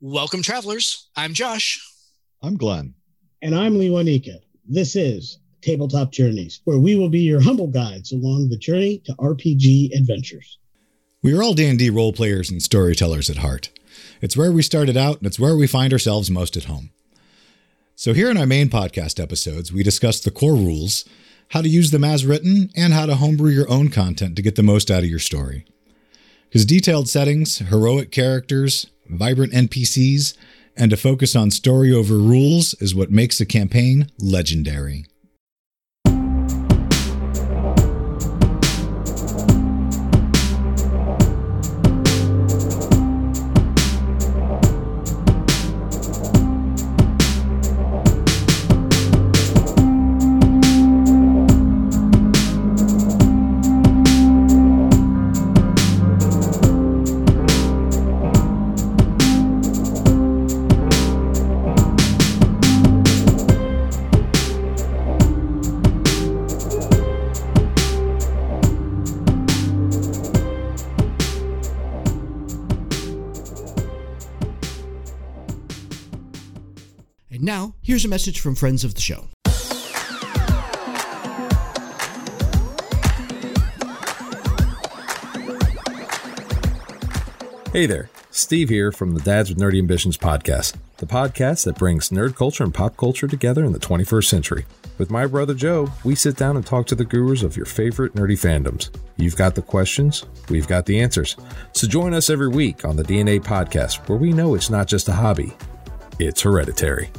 Welcome, travelers. I'm Josh. I'm Glenn. And I'm Lee Wanika. This is Tabletop Journeys, where we will be your humble guides along the journey to RPG adventures. We are all D&D role players and storytellers at heart. It's where we started out, and it's where we find ourselves most at home. So here in our main podcast episodes, we discuss the core rules, how to use them as written, and how to homebrew your own content to get the most out of your story. Because detailed settings, heroic characters, vibrant NPCs, and a focus on story over rules is what makes a campaign legendary. Here's a message from friends of the show. Hey there, Steve here from the Dads with Nerdy Ambitions podcast, the podcast that brings nerd culture and pop culture together in the 21st century. With my brother Joe, we sit down and talk to the gurus of your favorite nerdy fandoms. You've got the questions, we've got the answers. So join us every week on the DNA podcast, where we know it's not just a hobby, it's hereditary.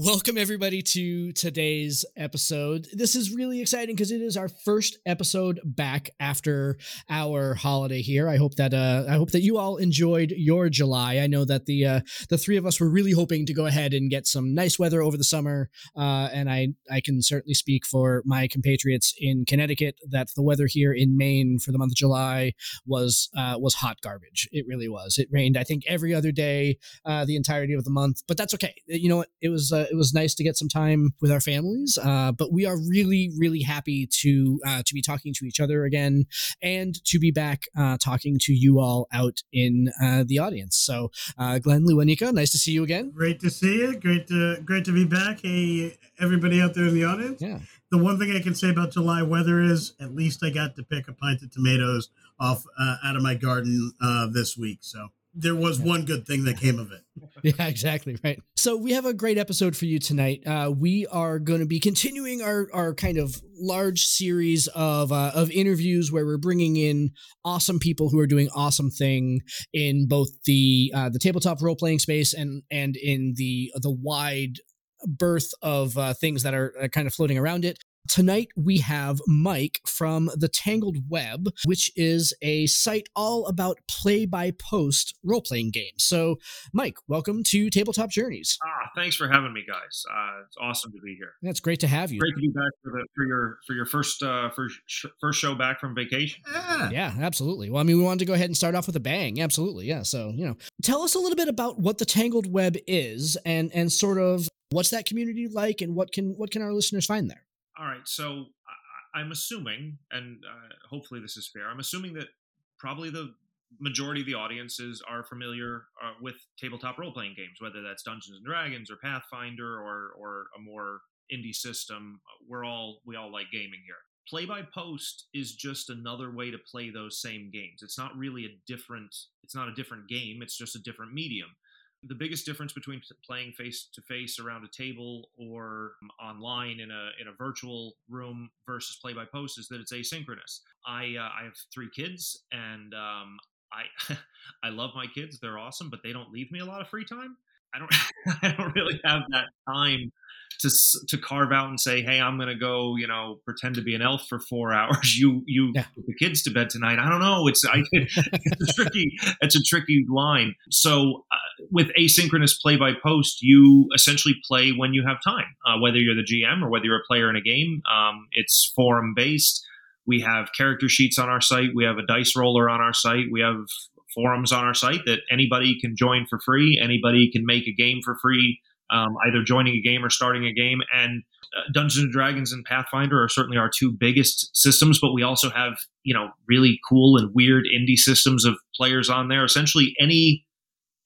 Welcome, everybody, to today's episode. This is really exciting because it is our first episode back after our holiday here. I hope that uh, I hope that you all enjoyed your July. I know that the uh, the three of us were really hoping to go ahead and get some nice weather over the summer, uh, and I I can certainly speak for my compatriots in Connecticut that the weather here in Maine for the month of July was uh, was hot garbage. It really was. It rained, I think, every other day uh, the entirety of the month, but that's okay. You know what? It was uh, it was nice to get some time with our families. Uh, but we are really, really happy to uh, to be talking to each other again and to be back uh, talking to you all out in uh, the audience. So, uh, Glenn Luanika, nice to see you again. Great to see you. Great to great to be back. Hey, everybody out there in the audience. Yeah. The one thing I can say about July weather is at least I got to pick a pint of tomatoes off uh, out of my garden uh, this week. So there was one good thing that came of it. Yeah, exactly right. So we have a great episode for you tonight. Uh, we are going to be continuing our our kind of large series of uh, of interviews where we're bringing in awesome people who are doing awesome thing in both the uh, the tabletop role playing space and and in the the wide birth of uh, things that are uh, kind of floating around it. Tonight, we have Mike from The Tangled Web, which is a site all about play by post role playing games. So, Mike, welcome to Tabletop Journeys. Ah, thanks for having me, guys. Uh, it's awesome to be here. That's great to have you. Great to be back for, the, for your for your first uh, first sh- first show back from vacation. Yeah. Yeah, absolutely. Well, I mean, we wanted to go ahead and start off with a bang. Absolutely. Yeah. So, you know, tell us a little bit about what the Tangled Web is and and sort of what's that community like and what can what can our listeners find there? All right, so I, I'm assuming, and uh, hopefully this is fair. I'm assuming that probably the majority of the audiences are familiar uh, with tabletop role playing games, whether that's Dungeons and Dragons or Pathfinder or or a more indie system. We're all we all like gaming here. Play by post is just another way to play those same games. It's not really a different. It's not a different game. It's just a different medium. The biggest difference between playing face to face around a table or online in a in a virtual room versus play by post is that it's asynchronous. I uh, I have three kids and um, I I love my kids. They're awesome, but they don't leave me a lot of free time. I don't I don't really have that time to to carve out and say, "Hey, I'm going to go, you know, pretend to be an elf for 4 hours. You you Yeah. put the kids to bed tonight." I don't know. It's I, it's a tricky it's a tricky line. So uh, with asynchronous play by post, you essentially play when you have time, uh, whether you're the GM or whether you're a player in a game. Um, it's forum based. We have character sheets on our site. We have a dice roller on our site. We have forums on our site that anybody can join for free. Anybody can make a game for free, um, either joining a game or starting a game. And uh, Dungeons and Dragons and Pathfinder are certainly our two biggest systems, but we also have you know really cool and weird indie systems of players on there. Essentially, any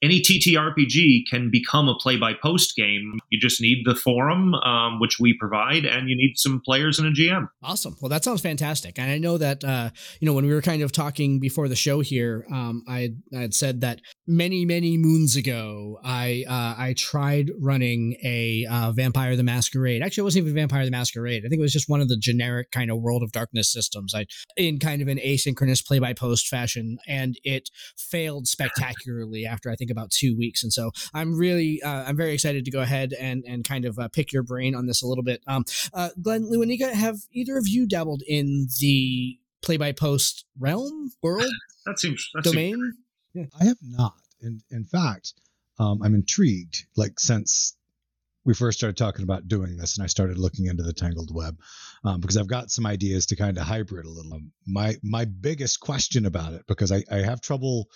any TTRPG can become a play by post game. You just need the forum, um, which we provide, and you need some players and a GM. Awesome. Well, that sounds fantastic. And I know that, uh, you know, when we were kind of talking before the show here, um, I, I had said that many, many moons ago, I uh, I tried running a uh, Vampire the Masquerade. Actually, it wasn't even Vampire the Masquerade. I think it was just one of the generic kind of World of Darkness systems. I in kind of an asynchronous play by post fashion, and it failed spectacularly after I think about two weeks. And so I'm really, uh, I'm very excited to go ahead and and kind of uh, pick your brain on this a little bit. Um, uh, Glenn Luanika, have either of you dabbled in the play by post realm world? That seems that domain. Seems- yeah. I have not. In in fact, um, I'm intrigued. Like since we first started talking about doing this, and I started looking into the tangled web um, because I've got some ideas to kind of hybrid a little. My my biggest question about it because I, I have trouble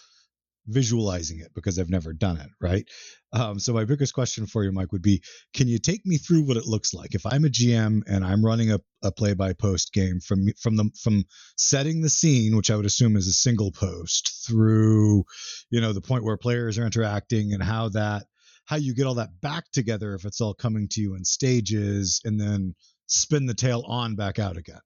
visualizing it because I've never done it, right? Um, so my biggest question for you, Mike, would be: Can you take me through what it looks like if I'm a GM and I'm running a, play-by-post game from from the from setting the scene, which I would assume is a single post, through you know the point where players are interacting and how that how you get all that back together if it's all coming to you in stages, and then spin the tale on back out again.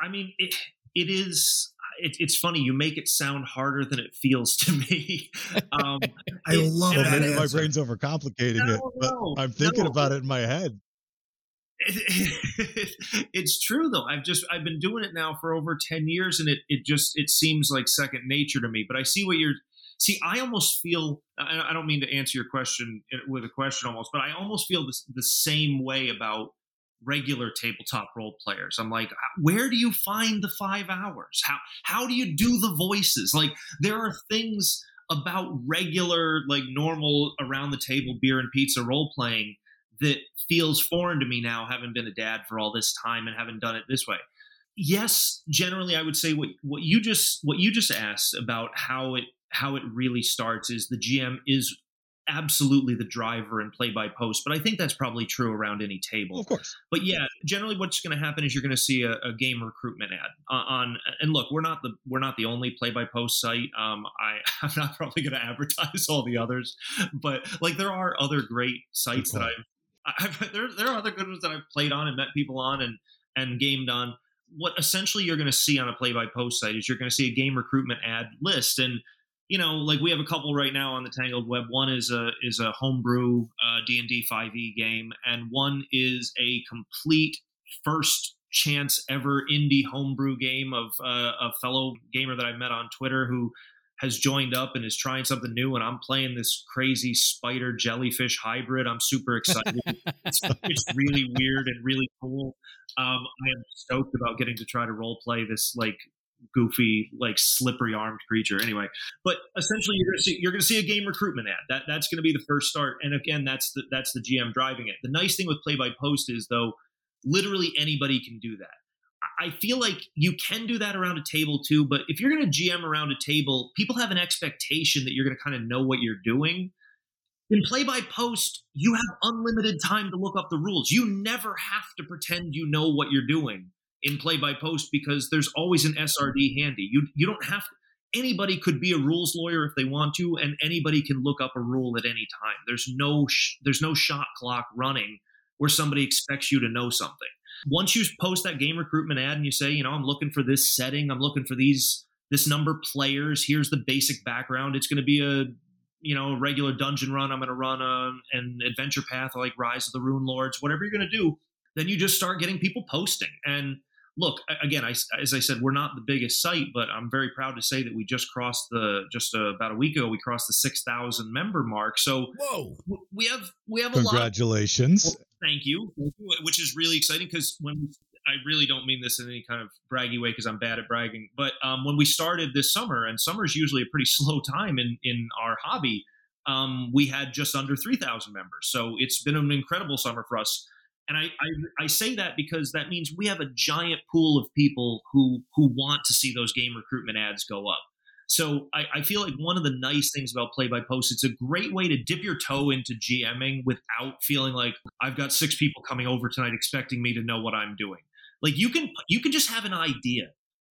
I mean, it, it is it, it's funny you make it sound harder than it feels to me. Um, I it- love that. maybe my brain's overcomplicating No, it, but no, I'm thinking no. about it in my head. it's true though. I've just I've been doing it now for over ten years, and it it just it seems like second nature to me. But I see what you're. See, I almost feel. I I don't mean to answer your question with a question almost, but I almost feel this, the same way about regular tabletop role players. I'm like, uh, where do you find the five hours? How how do you do the voices? Like, there are things about regular, like normal around the table beer and pizza role playing that feels foreign to me now, having been a dad for all this time and having done it this way. Yes, generally, I would say what what you just what you just asked about how it how it really starts is the GM is absolutely the driver and play by post, but I think that's probably true around any table of course. but yeah, generally what's going to happen is you're going to see a, a game recruitment ad on. And look, we're not the we're not the only play by post site. Um, I I'm not probably going to advertise all the others, but like there are other great sites that. I've, I've there there are other good ones that I've played on and met people on and and gamed on. What essentially you're going to see on a play by post site is you're going to see a game recruitment ad list and you know, like we have a couple right now on the Tangled Web. One is a is a homebrew uh, D and D five E game, and one is a complete first chance ever indie homebrew game of uh, a fellow gamer that I met on Twitter who has joined up and is trying something new. And I'm playing this crazy spider jellyfish hybrid. I'm super excited. it's, it's really weird and really cool. Um, I am stoked about getting to try to role play this like goofy, like slippery armed creature. Anyway, but essentially you're to see you're to see a game recruitment ad. That that's going to be the first start. And again, that's the that's the GM driving it. The nice thing with play by post is though, literally anybody can do that. I feel like you can do that around a table too, but if you're going to GM around a table, people have an expectation that you're going to kind of know what you're doing. In play by post, you have unlimited time to look up the rules. You never have to pretend you know what you're doing in play by post because there's always an SRD handy. You you don't have anybody could be a rules lawyer if they want to and anybody can look up a rule at any time. There's no sh- there's no shot clock running where somebody expects you to know something. Once you post that game recruitment ad and you say, you know, I'm looking for this setting, I'm looking for these this number players, here's the basic background. It's going to be a you know, regular dungeon run. I'm going to run a, an adventure path like Rise of the Runelords, whatever you're going to do. Then you just start getting people posting. And look, again, I, as I said, we're not the biggest site, but I'm very proud to say that we just crossed the just uh, about a week ago. We crossed the six thousand member mark. So Whoa! we have we have a lot. Congratulations. Well, thank you, which is really exciting because when I really don't mean this in any kind of braggy way because I'm bad at bragging, but um, when we started this summer, and summer is usually a pretty slow time in in our hobby, um, we had just under three thousand members. So it's been an incredible summer for us. And I, I, I say that because that means we have a giant pool of people who who want to see those game recruitment ads go up. So I, I, feel like one of the nice things about play by post, it's a great way to dip your toe into GMing without feeling like I've got six people coming over tonight expecting me to know what I'm doing. Like you can you can just have an idea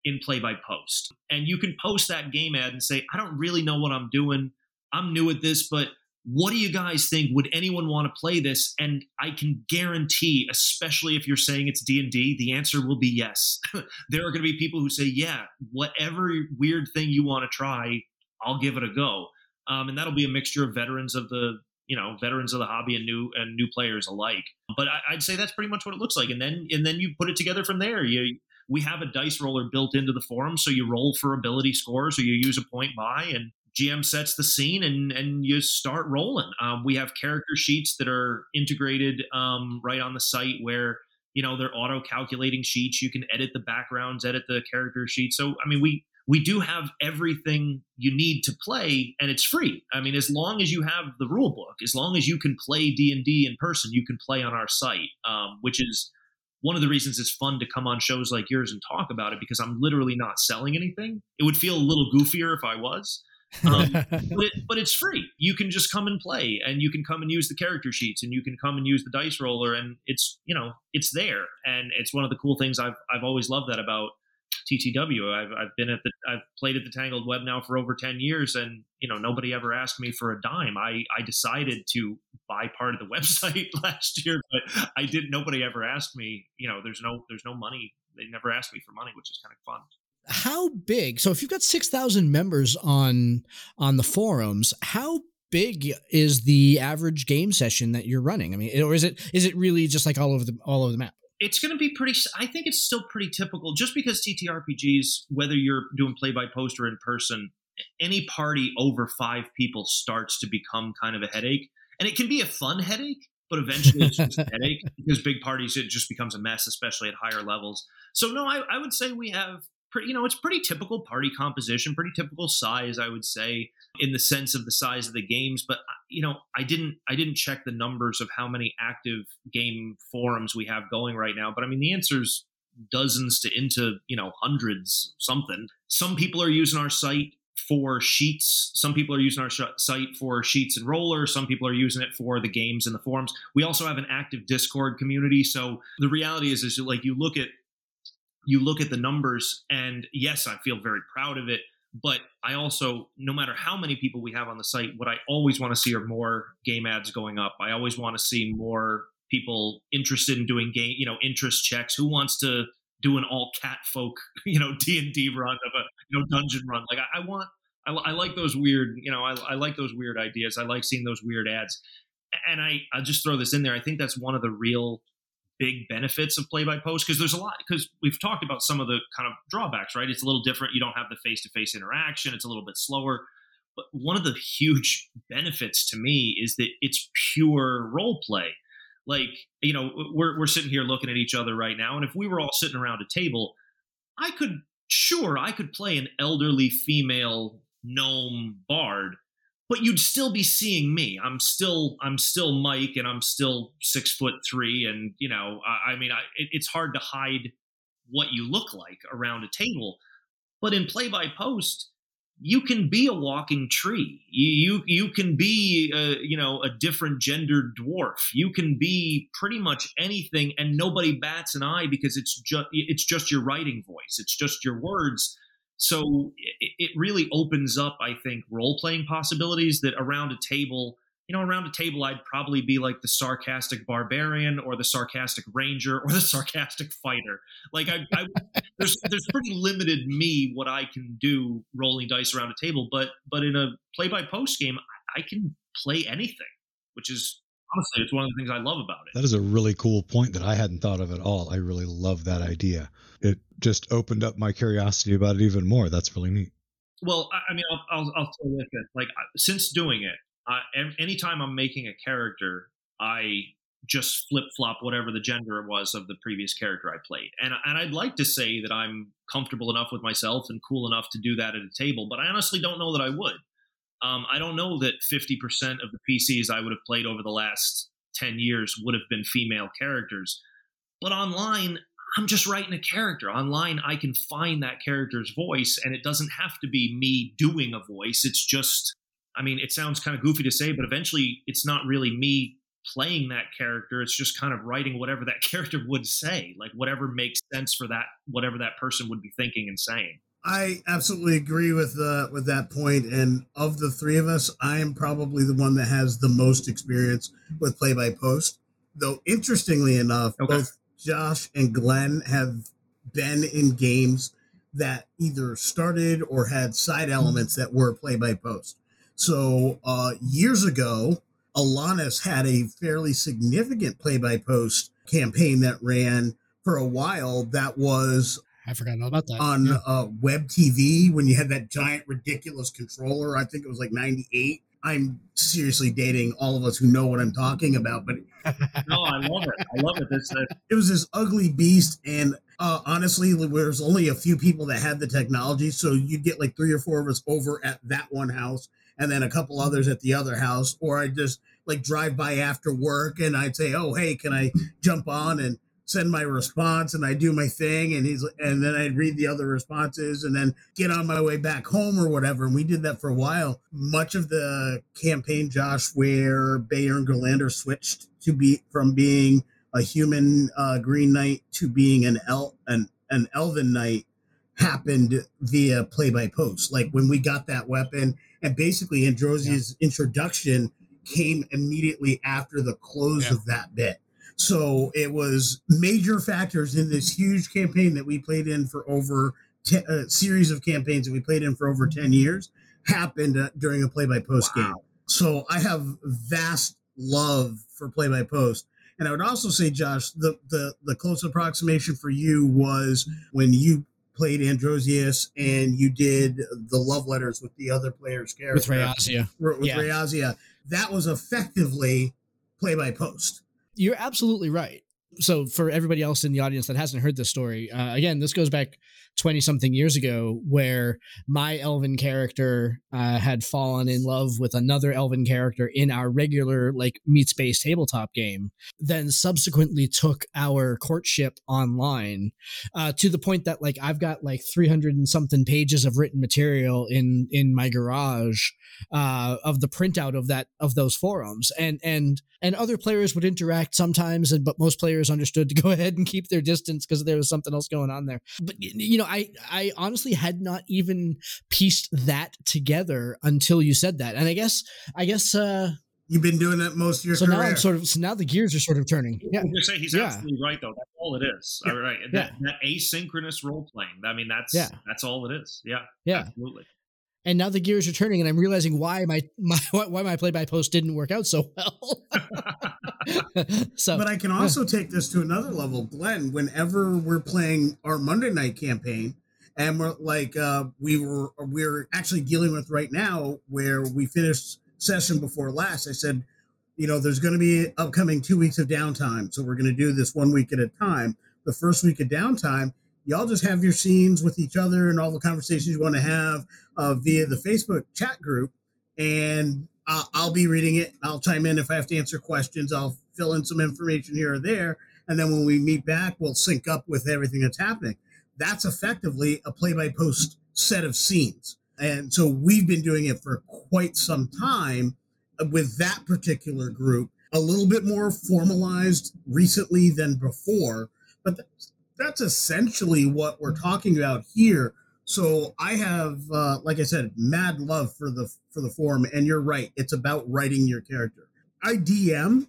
in play by post, and you can post that game ad and say, I don't really know what I'm doing. I'm new at this, but what do you guys think? Would anyone want to play this? And i can guarantee especially if you're saying it's d&d the answer will be yes. There are going to be people who say yeah whatever weird thing you want to try i'll give it a go. Um, and that'll be a mixture of veterans of the you know veterans of the hobby and new and new players alike. But I, i'd say that's pretty much what it looks like. And then and then you put it together from there. You we have a dice roller built into the forum so you roll for ability scores or you use a point buy and GM sets the scene and and you start rolling. Um, we have character sheets that are integrated um, right on the site where you know they're auto calculating sheets. You can edit the backgrounds, edit the character sheet. So I mean, we we do have everything you need to play, and it's free. I mean, as long as you have the rule book, as long as you can play D and D in person, you can play on our site, um, which is one of the reasons it's fun to come on shows like yours and talk about it because I'm literally not selling anything. It would feel a little goofier if I was. Um, but, it, but, it's free. You can just come and play, and you can come and use the character sheets, and you can come and use the dice roller, and it's you know it's there, and it's one of the cool things I've I've always loved that about TTW. I've I've been at the I've played at the Tangled Web now for over ten years, and you know nobody ever asked me for a dime. I I decided to buy part of the website last year, but I didn't. Nobody ever asked me. You know, there's no there's no money. They never asked me for money, which is kind of fun how big so if you've got 6000 members on on the forums how big is the average game session that you're running? I mean or is it is it really just like all over the all over the map? It's going to be pretty i think it's still pretty typical just because ttrpgs whether you're doing play by post or in person any party over five people starts to become kind of a headache. And it can be a fun headache but eventually it's just a headache because big parties it just becomes a mess especially at higher levels. So no I, I would say we have you know, it's pretty typical party composition, pretty typical size, I would say, in the sense of the size of the games. But uh, you know, I didn't, I didn't check the numbers of how many active game forums we have going right now. But I mean, the answer's dozens to into you know hundreds something. Some people are using our site for sheets. Some people are using our sh- site for sheets and rollers. Some people are using it for the games and the forums. We also have an active Discord community. So the reality is, is like you look at you look at the numbers, and yes, I feel very proud of it. But I also, no matter how many people we have on the site, what I always want to see are more game ads going up. I always want to see more people interested in doing game, you know, interest checks. Who wants to do an all cat folk, you know, D and D run of a you know dungeon run? Like I, I want, I, I, like those weird, you know, I, I like those weird ideas. I like seeing those weird ads. And I, I'll just throw this in there. I think that's one of the real big benefits of play by post because there's a lot because we've talked about some of the kind of drawbacks right? It's a little different. You don't have the face to face interaction. It's a little bit slower. But one of the huge benefits to me is that it's pure role play. Like you know we're, we're sitting here looking at each other right now and if we were all sitting around a table i could sure i could play an elderly female gnome bard but you'd still be seeing me. I'm still I'm still Mike, and I'm still six foot three, and you know, I, I mean, I, it, it's hard to hide what you look like around a table. But in play by post, you can be a walking tree. You you, can be a, you know a different gendered dwarf. You can be pretty much anything, and nobody bats an eye because it's just it's just your writing voice. It's just your words so it, it really opens up, I think, role playing possibilities that around a table, you know, around a table, I'd probably be like the sarcastic barbarian or the sarcastic ranger or the sarcastic fighter. Like, I, I there's there's pretty limited me what I can do rolling dice around a table, but but in a play by post game, I can play anything, which is honestly, it's one of the things I love about it. That is a really cool point that I hadn't thought of at all. I really love that idea. It just opened up my curiosity about it even more. That's really neat. Well, I, mean, I'll, I'll, I'll tell you this. Like, since doing it, uh, anytime I'm making a character, I just flip flop whatever the gender was of the previous character I played. And, and I'd like to say that I'm comfortable enough with myself and cool enough to do that at a table, but I honestly don't know that I would. Um, I don't know that 50% of the PCs I would have played over the last 10 years would have been female characters. But online, I'm just writing a character. Online, I can find that character's voice, and it doesn't have to be me doing a voice. It's just, I mean, it sounds kind of goofy to say, but eventually it's not really me playing that character. It's just kind of writing whatever that character would say, like whatever makes sense for that, whatever that person would be thinking and saying. I absolutely agree with uh, with that point. And of the three of us, I am probably the one that has the most experience with play by post. Though interestingly enough, Okay. both Josh and Glenn have been in games that either started or had side elements that were play by post. So uh, years ago, Alanis had a fairly significant play by post campaign that ran for a while. That was I forgot all about that. on Yeah. uh, WebTV when you had that giant ridiculous controller. I think it was like 98. I'm seriously dating all of us who know what I'm talking about, but No, I love it. I love it. This, uh, it was this ugly beast. And uh, honestly, there's only a few people that had the technology. So you'd get like three or four of us over at that one house and then a couple others at the other house. Or I'd just like drive by after work and I'd say, Oh, hey, can I jump on and send my response? And I do my thing. And he's, and then I'd read the other responses and then get on my way back home or whatever. And we did that for a while. Much of the campaign, Josh, where Bayer and Gerlander switched to be from being a human uh, green knight to being an el an an elven knight happened via play by post. Like when we got that weapon, and basically Androsia's introduction came immediately after the close Yeah. of that bit. So it was major factors in this huge campaign that we played in for over a series of campaigns that we played in for over 10 years happened uh, during a play by post game. So I have vast love for play by post. And I would also say, Josh, the, the, the close approximation for you was when you played Androsius and you did the love letters with the other player's character with Rayazia. with Yeah. Rayazia. That was effectively play by post. You're absolutely right. So, for everybody else in the audience that hasn't heard this story, uh, again, this goes back 20 something years ago where my elven character uh, had fallen in love with another elven character in our regular, like, meat space tabletop game, then subsequently took our courtship online uh, to the point that, like, I've got like 300 and something pages of written material in in my garage uh, of the printout of that of those forums. And and and other players would interact sometimes and but most players understood to go ahead and keep their distance because there was something else going on there but you know i i honestly had not even pieced that together until you said that and i guess i guess uh You've been doing that most of your so career. now i'm sort of so now the gears are sort of turning yeah I was gonna say he's Yeah. absolutely right though. That's all it is. All right. That, that asynchronous role playing. I mean, that's Yeah. that's all it is. Yeah. Yeah. Absolutely. And now the gears are turning and i'm realizing why my my why my play by post didn't work out so well so But I can also take this to another level, Glenn. Whenever we're playing our Monday night campaign, and we're like uh, we were we're actually dealing with right now, where we finished session before last. I said, you know, there's going to be upcoming two weeks of downtime, so we're going to do this one week at a time. The first week of downtime, y'all just have your scenes with each other and all the conversations you want to have uh, via the Facebook chat group, and I'll, I'll be reading it. I'll chime in if I have to answer questions. I'll fill in some information here or there. And then when we meet back, we'll sync up with everything that's happening. That's effectively a play by post set of scenes. And so we've been doing it for quite some time with that particular group, a little bit more formalized recently than before. But that's, essentially what we're talking about here. So I have, uh, like I said, mad love for the for the forum, and you're right. It's about writing your character. I DM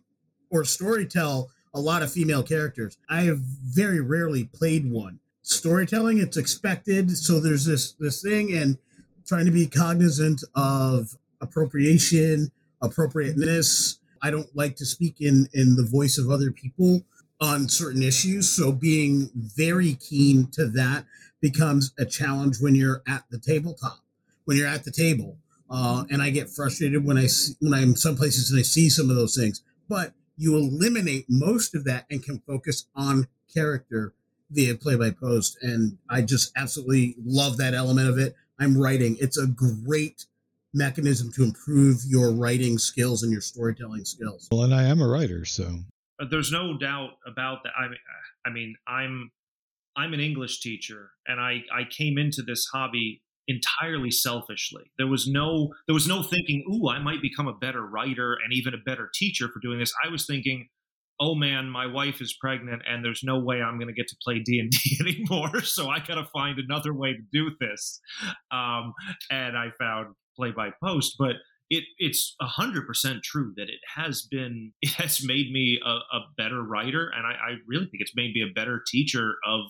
or storytell a lot of female characters. I have very rarely played one. Storytelling, it's expected. So there's this this thing, and trying to be cognizant of appropriation, appropriateness. I don't like to speak in in the voice of other people on certain issues. So being very keen to that becomes a challenge when you're at the tabletop, when you're at the table. Uh, and I get frustrated when I see, when I'm some places and I see some of those things. But you eliminate most of that and can focus on character via play by post. And I just absolutely love that element of it. I'm writing. It's a great mechanism to improve your writing skills and your storytelling skills. Well, and I am a writer, so There's no doubt about that. I mean, I mean, I'm I'm an English teacher, and I I came into this hobby entirely selfishly. There was no there was no thinking, "Ooh, I might become a better writer and even a better teacher for doing this." I was thinking, "Oh man, my wife is pregnant and there's no way I'm going to get to play D&D anymore, so I got to find another way to do this." Um, and I found play by post, but it it's a hundred percent true that it has been it has made me a, a better writer and I, I, really think it's made me a better teacher of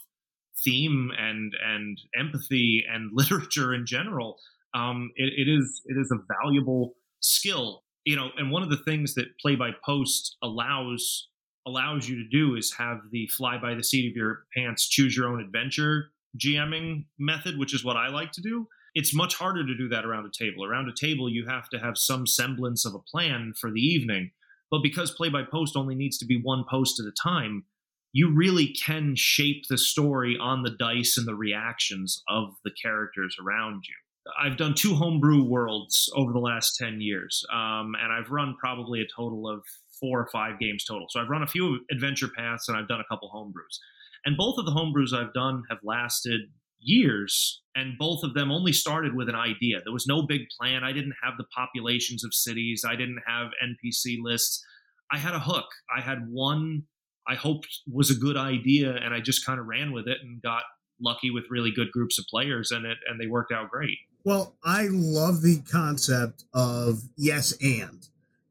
theme and and empathy and literature in general. Um, it, it is it is a valuable skill you know and one of the things that play by post allows allows you to do is have the fly by the seat of your pants choose your own adventure gming method which is what i like to do it's much harder to do that around a table around a table you have to have some semblance of a plan for the evening but because play by post only needs to be one post at a time you really can shape the story on the dice and the reactions of the characters around you. I've done two homebrew worlds over the last 10 years, um, and I've run probably a total of four or five games total. So I've run a few adventure paths and I've done a couple homebrews. And both of the homebrews I've done have lasted years, and both of them only started with an idea. There was no big plan. I didn't have the populations of cities, I didn't have NPC lists. I had a hook. I had one I hoped was a good idea, and I just kind of ran with it and got lucky with really good groups of players, and it and they worked out great. Well, I love the concept of yes and.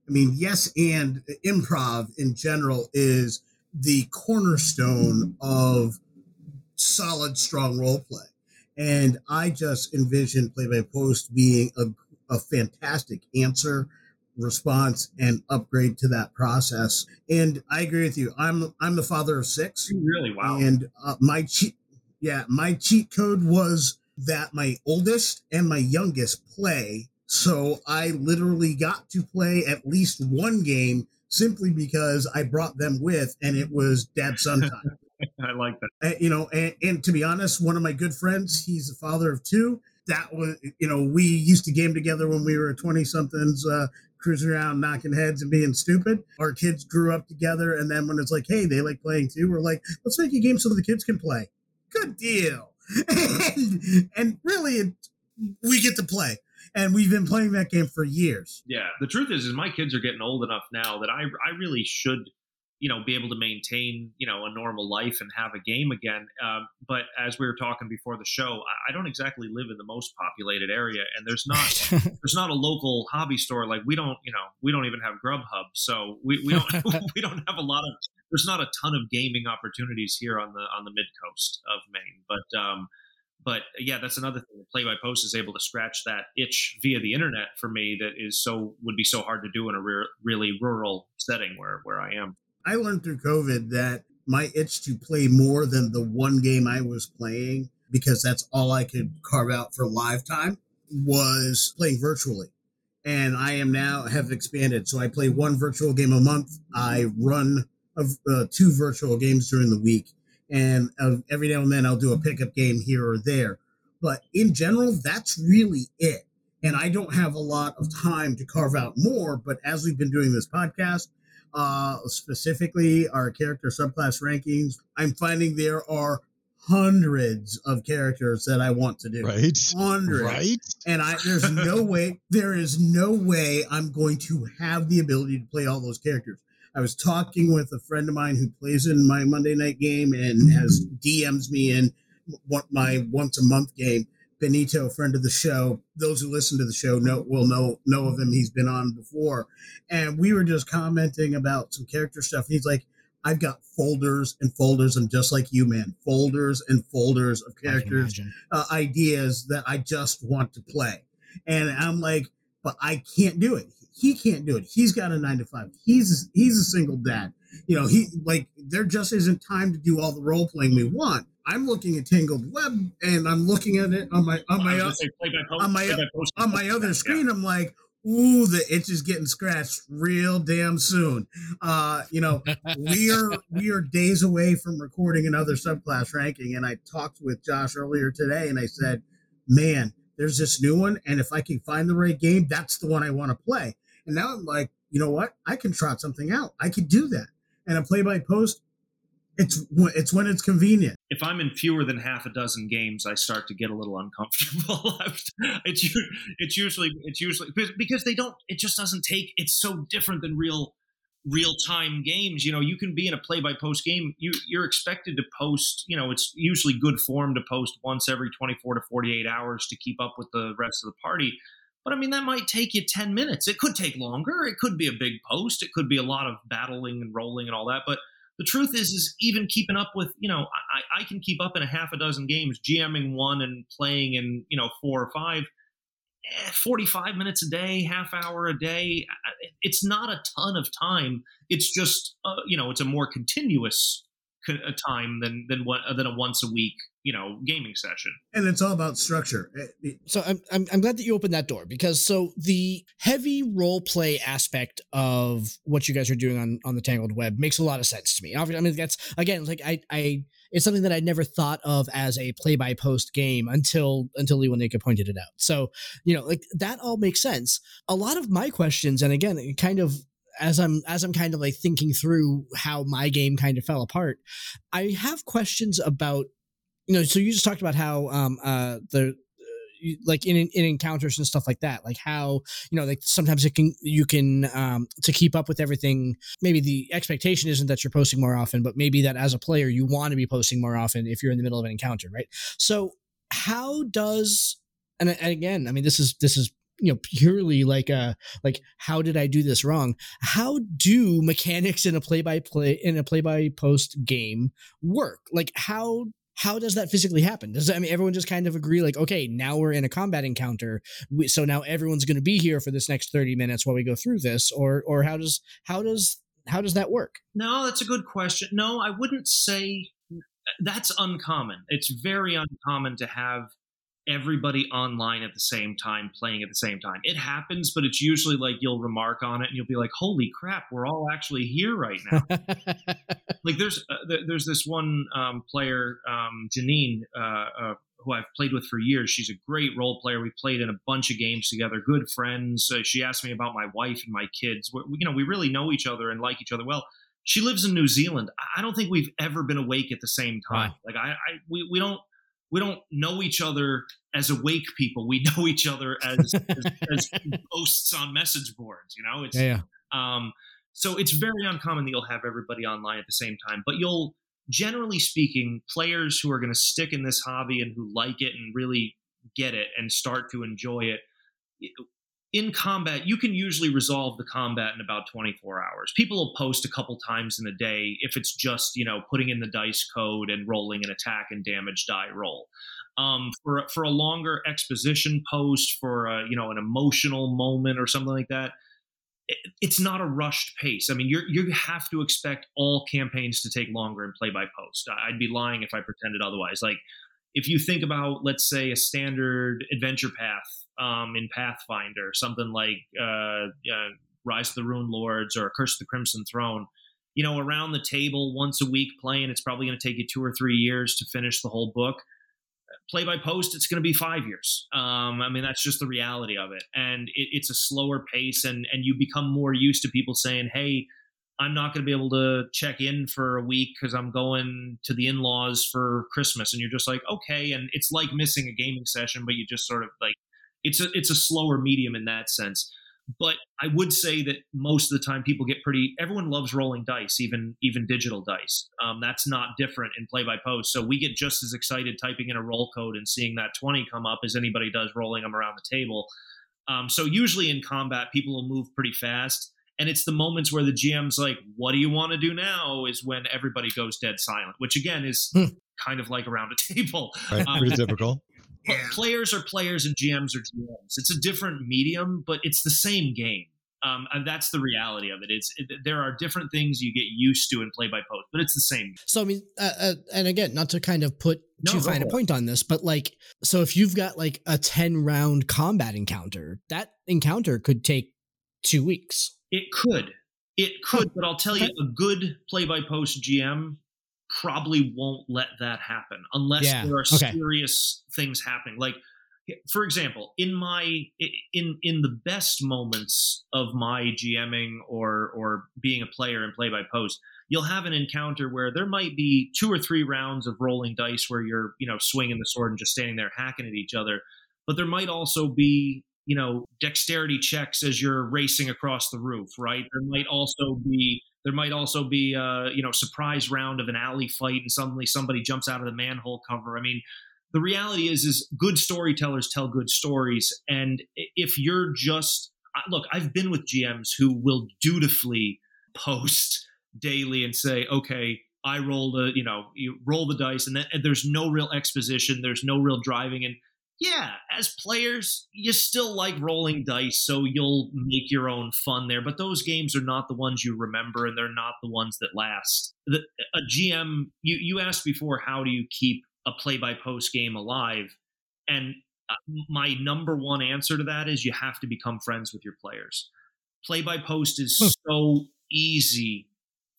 I mean, yes and improv in general is the cornerstone of solid, strong role play. And I just envision play by post being a, a fantastic answer response and upgrade to that process. And I agree with you. I'm I'm the father of six. Really? Wow. And uh, my cheat, yeah, my cheat code was that my oldest and my youngest play. So I literally got to play at least one game simply because I brought them with, and it was dad son time. I like that. And, you know, and, and to be honest, one of my good friends, he's the father of two that was you know we used to game together when we were 20 somethings uh, cruising around knocking heads and being stupid. Our kids grew up together, and then when it's like, hey, they like playing too, we're like, let's make a game so the kids can play. Good deal. and, and really, it, we get to play. And we've been playing that game for years. Yeah. The truth is, is my kids are getting old enough now that I, I really should you know be able to maintain you know a normal life and have a game again um, but as we were talking before the show I, I, don't exactly live in the most populated area and there's not there's not a local hobby store like we don't you know we don't even have grubhub so we, we don't we don't have a lot of there's not a ton of gaming opportunities here on the on the mid coast of maine but um but yeah, that's another thing. Play by Post is able to scratch that itch via the internet for me that is so would be so hard to do in a re- really rural setting where where I am. I learned through COVID that my itch to play more than the one game I was playing, because that's all I could carve out for live time, was playing virtually. And I am now have expanded. So I play one virtual game a month. I run uh, two virtual games during the week. And uh, every now and then I'll do a pickup game here or there. But in general, that's really it. And I don't have a lot of time to carve out more. But as we've been doing this podcast, uh, specifically our character subclass rankings, I'm finding there are hundreds of characters that I want to do. Right. Hundreds. Right. And I there's no way there is no way I'm going to have the ability to play all those characters. I was talking with a friend of mine who plays in my Monday night game and has DMs me in my once a month game. Benito, friend of the show. Those who listen to the show know will know know of him. He's been on before, and we were just commenting about some character stuff. he's like, "I've got folders and folders, and just like you, man, folders and folders of characters, uh, ideas that I just want to play." And I'm like, "But I can't do it. He can't do it. He's got a nine to five. He's he's a single dad. You know, he like there just isn't time to do all the role playing we want." I'm looking at Tangled Web and I'm looking at it on my on my on my on my other screen. I'm like, ooh, the itch is getting scratched real damn soon. Uh, you know, we are we are days away from recording another subclass ranking, and I talked with Josh earlier today, and I said, man, there's this new one, and if I can find the right game, that's the one I want to play. And now I'm like, you know what? I can trot something out. I could do that. And a play by post It's it's when it's convenient. If I'm in fewer than half a dozen games, I start to get a little uncomfortable. it's it's usually it's usually because they don't. It just doesn't take. It's so different than real real time games. You know, you can be in a play by post game. You you're expected to post. You know, it's usually good form to post once every 24 to 48 hours to keep up with the rest of the party. But I mean, that might take you 10 minutes. It could take longer. It could be a big post. It could be a lot of battling and rolling and all that. But the truth is, is even keeping up with, you know, I, I can keep up in a half a dozen games, GMing one and playing in, you know, four or five. Eh, 45 minutes a day, half hour a day. It's not a ton of time. It's just, uh, you know, it's a more continuous a time than than what than a once a week you know gaming session. And it's all about structure. Eh, eh. So I'm, I'm i'm glad that you opened that door because so the heavy role play aspect of what you guys are doing on on the tangled web makes a lot of sense to me. Obviously i mean that's again like i i it's something that i never thought of as a play by post game until until Lewanika pointed it out. So you know like that all makes sense. A lot of my questions and again kind of as I'm as I'm kind of like thinking through how my game kind of fell apart, I have questions about you know. So you just talked about how um uh the uh, like in in encounters and stuff like that like how you know like sometimes it can you can um to keep up with everything maybe the expectation isn't that you're posting more often but maybe that as a player you want to be posting more often if you're in the middle of an encounter right so how does and, and again i mean this is this is you know purely like uh like how did i do this wrong? How do mechanics in a play by play in a play by post game work? Like how how does that physically happen? Does i mean everyone just kind of agree like okay now we're in a combat encounter. So now everyone's going to be here for this next 30 minutes while we go through this or or how does how does how does that work? No that's a good question. No i wouldn't say that's uncommon. It's very uncommon to have everybody online at the same time playing at the same time. It happens, but it's usually like you'll remark on it and you'll be like, "Holy crap, we're all actually here right now!" like there's uh, there's this one um, player, um, Janine, uh, uh, who I've played with for years. She's a great role player. We played in a bunch of games together, good friends. Uh, she asked me about my wife and my kids. we you know, we really know each other and like each other well. She lives in New Zealand. I don't think we've ever been awake at the same time. Wow. Like I, I we, we don't we don't know each other as awake people. We know each other as as, as, posts on message boards. You know, it's yeah, yeah. Um, so it's very uncommon that you'll have everybody online at the same time. But you'll, generally speaking, players who are going to stick in this hobby and who like it and really get it and start to enjoy it in combat, you can usually resolve the combat in about 24 hours. People will post a couple times in a day if it's just, you know, putting in the dice code and rolling an attack and damage die roll. Um, for, for a longer exposition post, for a, you know, an emotional moment or something like that, it, it's not a rushed pace. I mean, you you have to expect all campaigns to take longer and play by post. I'd be lying if I pretended otherwise. Like, if you think about, let's say, a standard adventure path um, in Pathfinder, something like uh, uh, Rise of the Runelords or Curse of the Crimson Throne. You know, around the table once a week playing, it's probably going to take you two or three years to finish the whole book. Play by post, it's going to be five years. Um, I mean, that's just the reality of it, and it, it's a slower pace, and and you become more used to people saying, "Hey, I'm not going to be able to check in for a week because I'm going to the in-laws for Christmas, and you're just like, okay, and it's like missing a gaming session, but you just sort of like it's a it's a slower medium in that sense. But I would say that most of the time people get pretty. Everyone loves rolling dice, even even digital dice. Um, that's not different in play by post. So we get just as excited typing in a roll code and seeing that twenty come up as anybody does rolling them around the table. Um, so usually in combat, people will move pretty fast. And it's the moments where the GM's like, "What do you want to do now?" Is when everybody goes dead silent, which again is hmm. kind of like around a table. Right, um, pretty typical yeah. players are players and GMs are GMs. It's a different medium, but it's the same game. Um, and that's the reality of it. It's it, there are different things you get used to in play by post, but it's the same. So I mean, uh, uh, and again, not to kind of put no, too fine a point on this, but like, so if you've got like a ten round combat encounter, that encounter could take two weeks. It could, it could, but I'll tell you, a good play by post GM probably won't let that happen unless yeah. there are okay. serious things happening. Like, for example, in my in in the best moments of my GMing or or being a player in play by post, you'll have an encounter where there might be two or three rounds of rolling dice where you're, you know, swinging the sword and just standing there hacking at each other. But there might also be, you know, dexterity checks as you're racing across the roof, right? There might also be there might also be a you know surprise round of an alley fight and suddenly somebody jumps out of the manhole cover. I mean, the reality is is good storytellers tell good stories and if you're just look, I've been with GMs who will dutifully post daily and say, okay, I roll the, you know, you roll the dice, and, then, and there's no real exposition, there's no real driving, and yeah, as players, you still like rolling dice, so you'll make your own fun there. But those games are not the ones you remember, and they're not the ones that last. The, a GM, you you asked before, how do you keep a play by post game alive? And uh, my number one answer to that is you have to become friends with your players. Play by post is so easy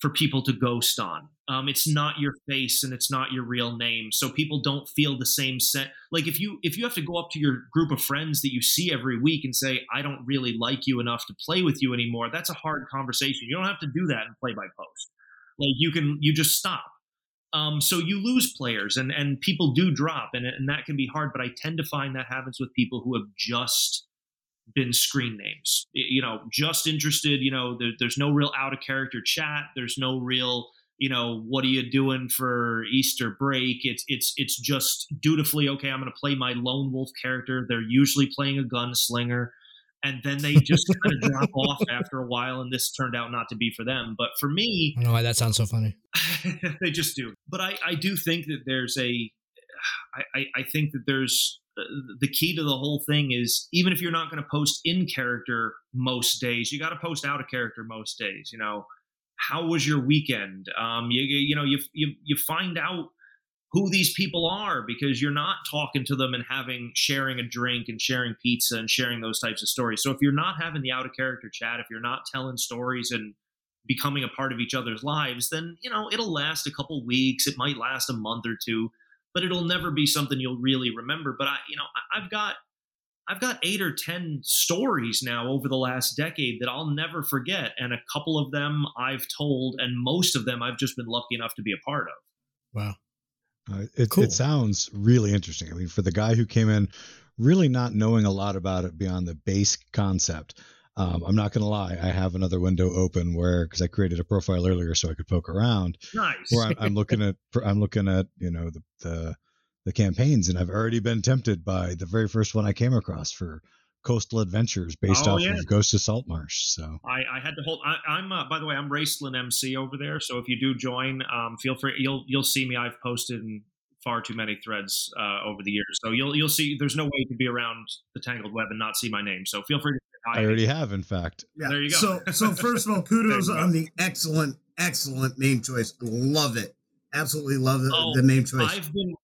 for people to ghost on. Um, it's not your face and it's not your real name, so people don't feel the same set. Like if you if you have to go up to your group of friends that you see every week and say, "I don't really like you enough to play with you anymore," that's a hard conversation. You don't have to do that in play by post. Like you can you just stop. Um, so you lose players and and people do drop and and that can be hard. But I tend to find that happens with people who have just been screen names. You know, just interested. You know, there, there's no real out of character chat. There's no real, you know, what are you doing for Easter break? It's it's it's just dutifully okay. I'm going to play my lone wolf character. They're usually playing a gunslinger, and then they just kind of drop off after a while. And this turned out not to be for them, but for me, I don't know why that sounds so funny. they just do. But I I do think that there's a I, I think that there's uh, the key to the whole thing is even if you're not going to post in character most days, you got to post out of character most days. You know, how was your weekend? Um, you you know you you you find out who these people are because you're not talking to them and having sharing a drink and sharing pizza and sharing those types of stories. So if you're not having the out of character chat, if you're not telling stories and becoming a part of each other's lives, then you know it'll last a couple weeks. It might last a month or two but it'll never be something you'll really remember. But I, you know, I've got I've got eight or ten stories now over the last decade that I'll never forget, and a couple of them I've told, and most of them I've just been lucky enough to be a part of. Wow, uh, it, cool. it sounds really interesting. I mean, for the guy who came in really not knowing a lot about it beyond the base concept, um, I'm not going to lie. I have another window open where because I created a profile earlier so I could poke around. Nice. Where I'm, I'm looking at I'm looking at you know the, the the campaigns and I've already been tempted by the very first one I came across for coastal adventures based oh, off yeah. of Ghosts of Saltmarsh. So I, I had to hold. I, am uh, by the way, I'm Raistlin MC over there. So if you do join, um, feel free. You'll you'll see me. I've posted in far too many threads uh, over the years. So you'll you'll see. There's no way to be around the Tangled Web and not see my name. So feel free to I already have, in fact. Yeah. There you go. So, so first of all, kudos on the excellent, excellent name choice. Love it. Absolutely love the, oh, the name choice. I've been,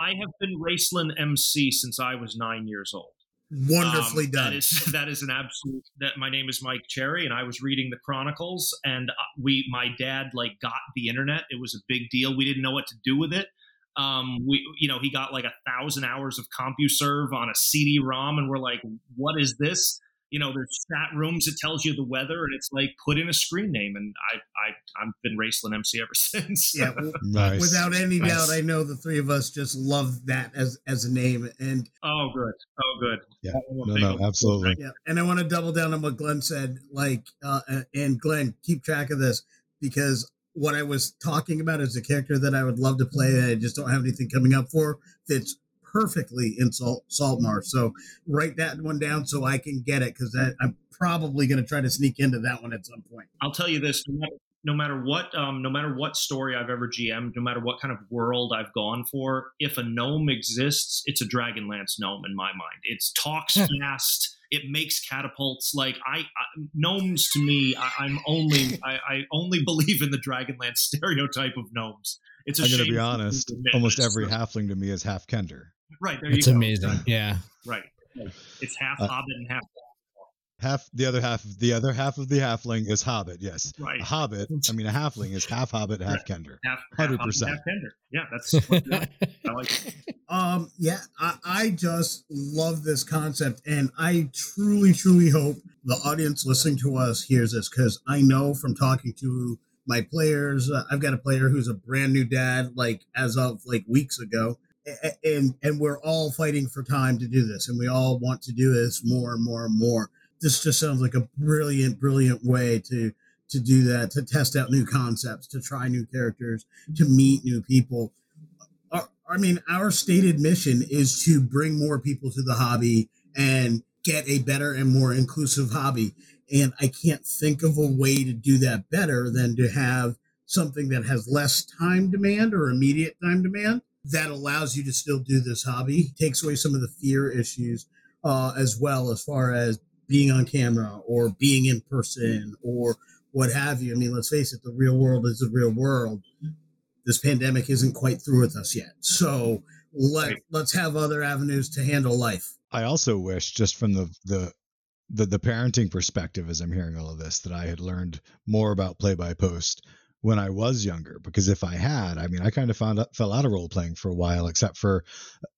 I have been Raistlin MC since I was nine years old. Wonderfully um, done. That is that is an absolute. That my name is Mike Cherry, and I was reading the Chronicles, and uh, we, my dad, like got the internet. It was a big deal. We didn't know what to do with it. Um, we, you know, he got like a thousand hours of CompuServe on a CD-ROM, and we're like, "What is this?" You know, there's chat rooms that tells you the weather, and it's like put in a screen name. And I, I, I've been Raistlin MC ever since. yeah, well, nice. without any nice. doubt, I know the three of us just love that as as a name. And oh, good, oh, good. Yeah, no, no, absolutely. Yeah, and I want to double down on what Glenn said. Like, uh, and Glenn, keep track of this because what I was talking about is a character that I would love to play that I just don't have anything coming up for fits perfectly in Salt Saltmarsh. So write that one down so I can get it because I'm probably going to try to sneak into that one at some point. I'll tell you this: no matter, no matter what, um, no matter what story I've ever GM'd, no matter what kind of world I've gone for, if a gnome exists, it's a Dragonlance gnome in my mind. It talks fast. It makes catapults. Like I, I gnomes to me, I, am only I, I only believe in the Dragonlance stereotype of gnomes. It's I'm going to be honest. Almost every halfling to me is half Kender. Right. There it's amazing. Yeah. Right. It's half uh, Hobbit and half. Half the other half the other half of the halfling is Hobbit. Yes. Right. A Hobbit. I mean, a halfling is half Hobbit, half right. Kender. Half. Hundred percent. Half Kender. Yeah. That's. I like. It. Um. Yeah. I, I just love this concept, and I truly, truly hope the audience listening to us hears this because I know from talking to my players. Uh, I've got a player who's a brand new dad, like as of like weeks ago, and and we're all fighting for time to do this, and we all want to do this more and more and more. This just sounds like a brilliant, brilliant way to to do that, to test out new concepts, to try new characters, to meet new people. Our, I mean, our stated mission is to bring more people to the hobby and get a better and more inclusive hobby. And I can't think of a way to do that better than to have something that has less time demand or immediate time demand that allows you to still do this hobby, takes away some of the fear issues uh, as well, as far as being on camera or being in person or what have you. I mean, let's face it, the real world is the real world. This pandemic isn't quite through with us yet. So let, let's have other avenues to handle life. I also wish, just from the, the the the parenting perspective as I'm hearing all of this that I had learned more about play by post when I was younger because if I had, I mean, I kind of found out, fell out of role playing for a while, except for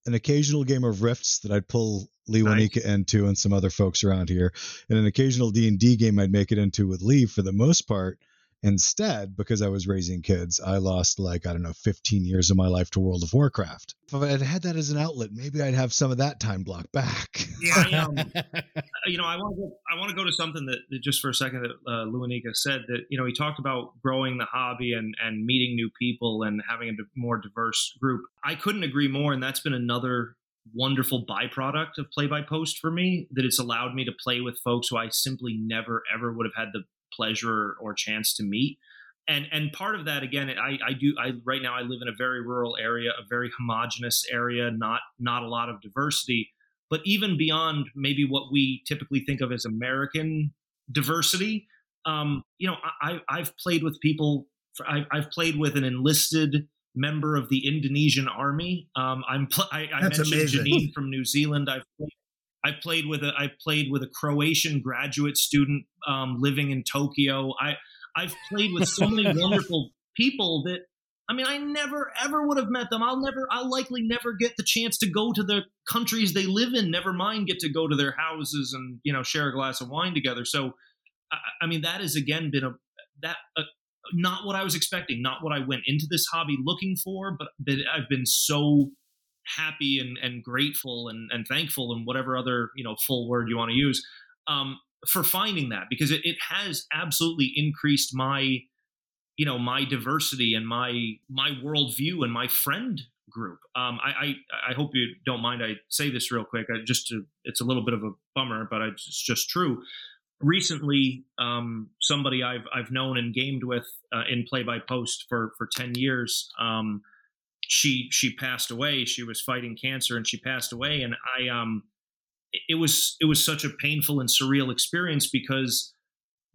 an occasional game of Rifts that I'd pull Lee nice. Wanika into and some other folks around here, and an occasional D and D game I'd make it into with Lee. For the most part, Instead, because I was raising kids, I lost like, I don't know, 15 years of my life to World of Warcraft. If I had had that as an outlet, maybe I'd have some of that time block back. Yeah. um, you know, I want to I want to go to something that, that just for a second that uh, Luanika said that, you know, he talked about growing the hobby and, and meeting new people and having a more diverse group. I couldn't agree more. And that's been another wonderful byproduct of play by post for me that it's allowed me to play with folks who I simply never ever would have had the pleasure or chance to meet. And and part of that again i i do i right now i live in a very rural area a very homogenous area not not a lot of diversity. But even beyond maybe what we typically think of as american diversity um, you know i i've played with people I, have played with an enlisted member of the indonesian army. Um, i'm pl- i, I mentioned amazing. janine from new zealand. I've played I played with a I played with a Croatian graduate student um, living in Tokyo. I I've played with so many wonderful people that I mean I never ever would have met them. I'll never I'll likely never get the chance to go to the countries they live in. Never mind get to go to their houses and you know share a glass of wine together. So I, I mean that has again been a that uh, not what I was expecting, not what I went into this hobby looking for, but, but I've been so happy and, and grateful and, and thankful and whatever other you know full word you want to use um, for finding that because it, it has absolutely increased my you know my diversity and my my worldview and my friend group. Um, I, I, I hope you don't mind I say this real quick. I just to, it's a little bit of a bummer, but it's just true. Recently, um, somebody I've I've known and gamed with uh, in play by post for for ten years. Um, she she passed away. She was fighting cancer and she passed away. And I um it was it was such a painful and surreal experience because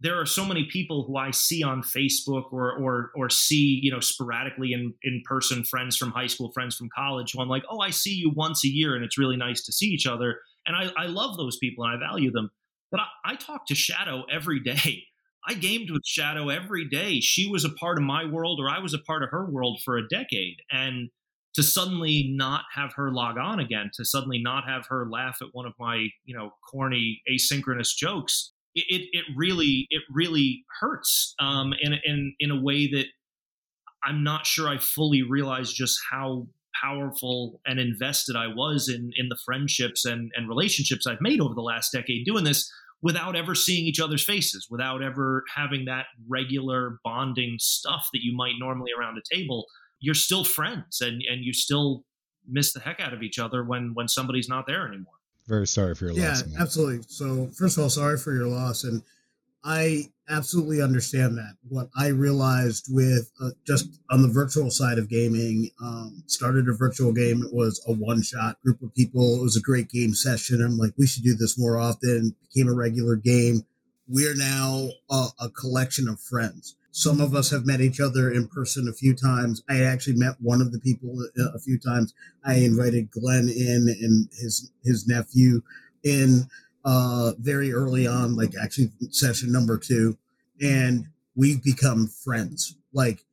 there are so many people who I see on Facebook or or or see you know sporadically in in person friends from high school friends from college who I'm like oh I see you once a year and it's really nice to see each other and I, I love those people and I value them but I, I talk to Shadow every day I gamed with Shadow every day. She was a part of my world, or I was a part of her world for a decade. And to suddenly not have her log on again, to suddenly not have her laugh at one of my, you know, corny asynchronous jokes, it it, it really it really hurts. Um, in in in a way that I'm not sure I fully realize just how powerful and invested I was in in the friendships and and relationships I've made over the last decade doing this without ever seeing each other's faces, without ever having that regular bonding stuff that you might normally around a table, you're still friends and, and you still miss the heck out of each other when when somebody's not there anymore. Very sorry for your yeah, loss. Yeah, absolutely. So first of all, sorry for your loss, and I absolutely understand that. What I realized with uh, just on the virtual side of gaming, um, started a virtual game. It was a one shot group of people. It was a great game session. I'm like, we should do this more often. Became a regular game. We're now a, a collection of friends. Some of us have met each other in person a few times. I actually met one of the people a few times. I invited Glenn in and his his nephew in uh, very early on, like actually session number two, and we've become friends. Like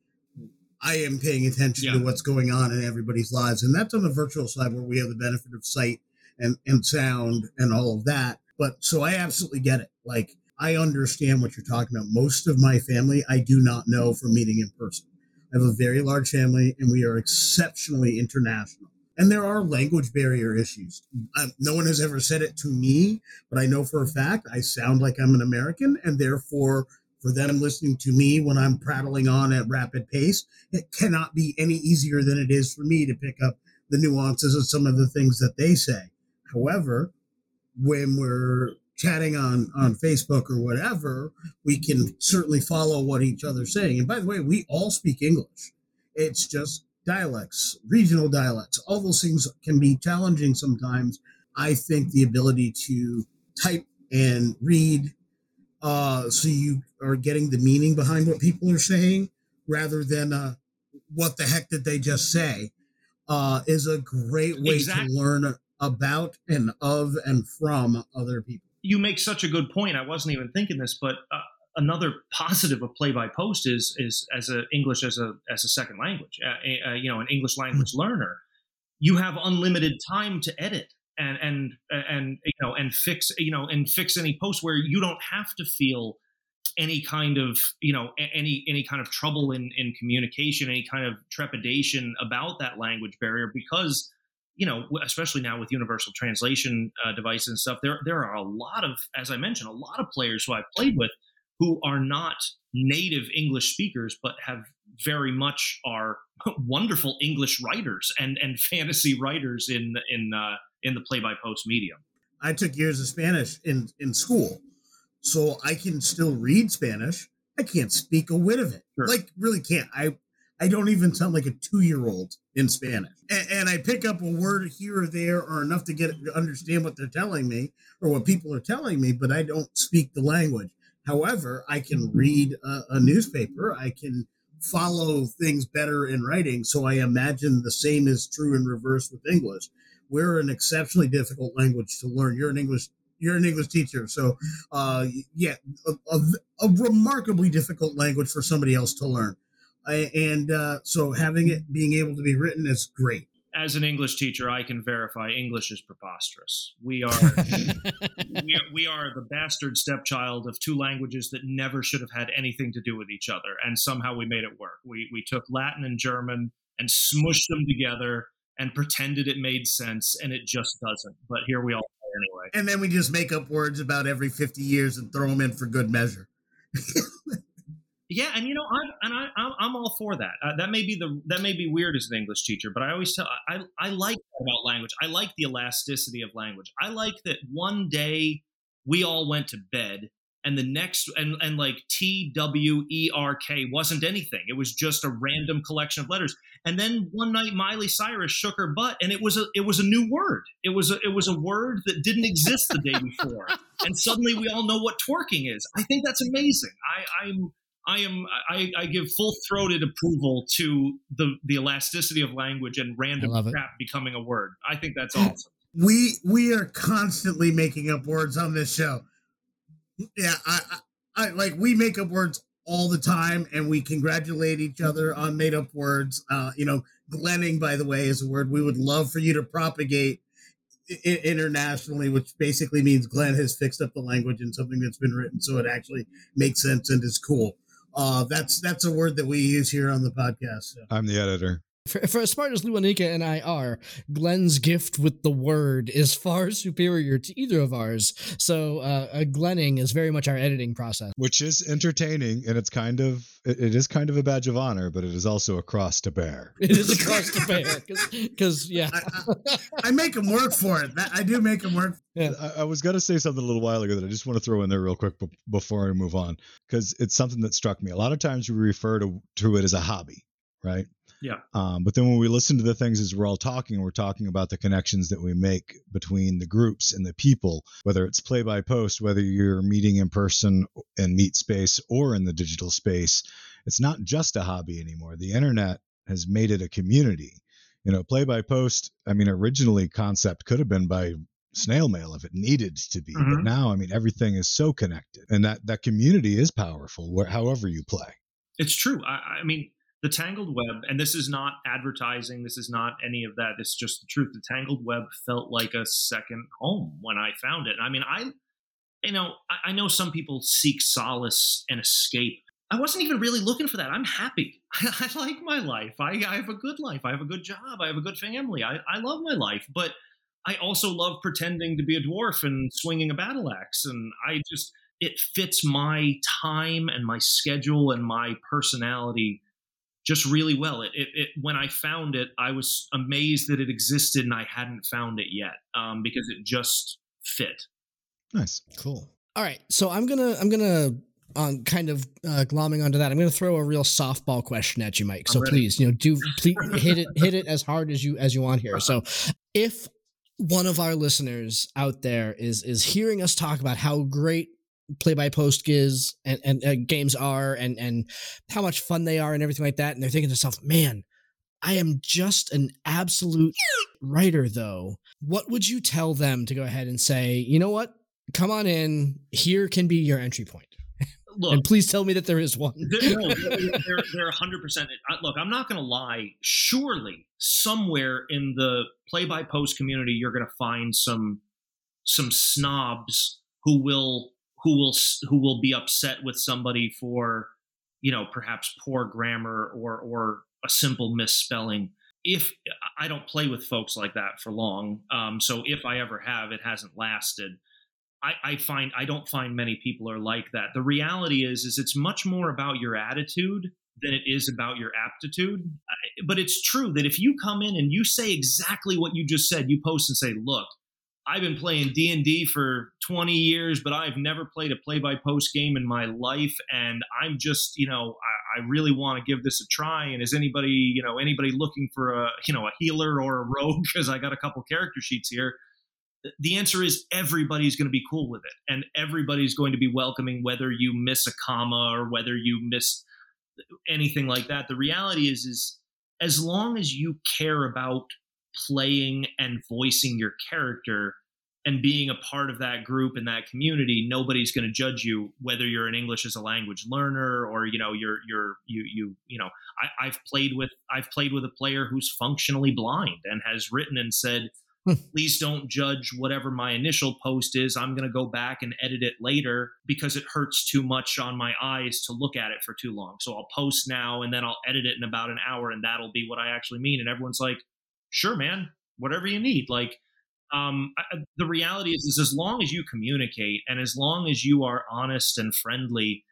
I am paying attention yeah. to what's going on in everybody's lives, and that's on the virtual side where we have the benefit of sight and and sound and all of that. But so I absolutely get it. Like I understand what you're talking about. Most of my family I do not know from meeting in person. I have a very large family and we are exceptionally international. And there are language barrier issues. No one has ever said it to me, but I know for a fact I sound like I'm an American and therefore for them listening to me when I'm prattling on at rapid pace, it cannot be any easier than it is for me to pick up the nuances of some of the things that they say. However, when we're chatting on on Facebook or whatever, we can certainly follow what each other's saying. And by the way, we all speak English. It's just dialects, regional dialects. All those things can be challenging sometimes. I think the ability to type and read uh, so you are getting the meaning behind what people are saying rather than uh, what the heck did they just say uh, is a great way exactly. to learn about and of and from other people you make such a good point. I wasn't even thinking this, but uh, another positive of play by post is is as a English as a as a second language. Uh, uh, you know, an English language learner, you have unlimited time to edit and and and you know and fix you know and fix any post where you don't have to feel any kind of you know any any kind of trouble in in communication any kind of trepidation about that language barrier because you know, especially now with universal translation uh, devices and stuff, there there are a lot of, as I mentioned, a lot of players who I've played with who are not native English speakers, but have very much are wonderful English writers and and fantasy writers in in uh, in the play by post medium. I took years of Spanish in in school, so I can still read Spanish. I can't speak a wit of it. Sure. Like really can't. I I don't even sound like a two year old in Spanish. And, and, I pick up a word here or there or enough to get to understand what they're telling me or what people are telling me, but I don't speak the language. However, I can read a, a newspaper. I can follow things better in writing. So I imagine the same is true in reverse with English. We're an exceptionally difficult language to learn. You're an English you're an English teacher, so uh, yeah, a, a, a remarkably difficult language for somebody else to learn and uh, so having it being able to be written is great. As an English teacher, I can verify English is preposterous. We are, we are we are the bastard stepchild of two languages that never should have had anything to do with each other, and somehow we made it work. We we took Latin and German and smushed them together and pretended it made sense, and it just doesn't. But here we all are anyway. And then we just make up words about every fifty years and throw them in for good measure. Yeah, and you know, I'm and I, I'm, I'm all for that. Uh, that may be the that may be weird as an English teacher, but I always tell I I like about language. I like the elasticity of language. I like that one day we all went to bed, and the next and and like T W E R K wasn't anything. It was just a random collection of letters. And then one night, Miley Cyrus shook her butt, and it was a it was a new word. It was a it was a word that didn't exist the day before, and suddenly we all know what twerking is. I think that's amazing. I I'm I am I, I give full throated approval to the the elasticity of language and random crap becoming a word. I think that's awesome. We we are constantly making up words on this show. Yeah, I, I, I like we make up words all the time, and we congratulate each other on made up words. Uh, you know, glenning, by the way, is a word we would love for you to propagate internationally, which basically means Glenn has fixed up the language in something that's been written so it actually makes sense and is cool. Uh, that's that's a word that we use here on the podcast. So. I'm the editor. For, for, as smart as Luanika and I are, Glenn's gift with the word is far superior to either of ours. So, uh, uh, Glenning is very much our editing process, which is entertaining, and it's kind of it, it is kind of a badge of honor, but it is also a cross to bear. It is a cross to bear because yeah, I, I, I, make them work for it. I do make them work. Yeah. I, I was going to say something a little while ago that I just want to throw in there real quick b- before I move on because it's something that struck me. A lot of times we refer to to it as a hobby, right? Yeah. Um, but then when we listen to the things as we're all talking, we're talking about the connections that we make between the groups and the people, whether it's play by post, whether you're meeting in person and meet space or in the digital space. It's not just a hobby anymore. The internet has made it a community. You know, play by post, I mean, originally concept could have been by snail mail if it needed to be. Mm-hmm. But now, I mean, everything is so connected and that, that community is powerful where, however you play. It's true. I, I mean, the Tangled Web, and this is not advertising, this is not any of that. It's just the truth. The Tangled Web felt like a second home when I found it. I mean, I you know, I, I know some people seek solace and escape. I wasn't even really looking for that. I'm happy. I, I like my life. I, I have a good life. I have a good job. I have a good family. I, I love my life. But I also love pretending to be a dwarf and swinging a battle axe. And I just, it fits my time and my schedule and my personality just really well. It, it, it, when I found it, I was amazed that it existed and I hadn't found it yet um, because it just fit. Nice, cool. All right, so I'm gonna I'm gonna on kind of uh, glomming onto that. I'm gonna throw a real softball question at you, Mike. So please, you know, do please hit it hit it as hard as you as you want here. So if one of our listeners out there is is hearing us talk about how great play by post gives and, and uh, games are and and how much fun they are and everything like that and they're thinking to themselves man i am just an absolute writer though what would you tell them to go ahead and say you know what come on in here can be your entry point Look, and please tell me that there is one. they're, no, they're, they're 100%. Look, I'm not going to lie. Surely, somewhere in the play by post community, you're going to find some some snobs who will who will who will be upset with somebody for you know perhaps poor grammar or or a simple misspelling. If i don't play with folks like that for long um, so if i ever have it hasn't lasted. I, I find i don't find many people are like that. The reality is is it's much more about your attitude than it is about your aptitude. But it's true that if you come in and you say exactly what you just said you post and say look I've been playing D and D for 20 years, but I've never played a play-by-post game in my life, and I'm just, you know, I, I really want to give this a try. And is anybody, you know, anybody looking for a, you know, a healer or a rogue? Because I got a couple character sheets here. The answer is everybody's going to be cool with it, and everybody's going to be welcoming, whether you miss a comma or whether you miss anything like that. The reality is, is as long as you care about playing and voicing your character and being a part of that group and that community nobody's going to judge you whether you're an english as a language learner or you know you're you're you you you know I, i've played with i've played with a player who's functionally blind and has written and said hmm. please don't judge whatever my initial post is. I'm going to go back and edit it later because it hurts too much on my eyes to look at it for too long. So i'll post now and then i'll edit it in about an hour and that'll be what i actually mean. And everyone's like sure, man, whatever you need. Like, um, I, the reality is, is as long as you communicate and as long as you are honest and friendly,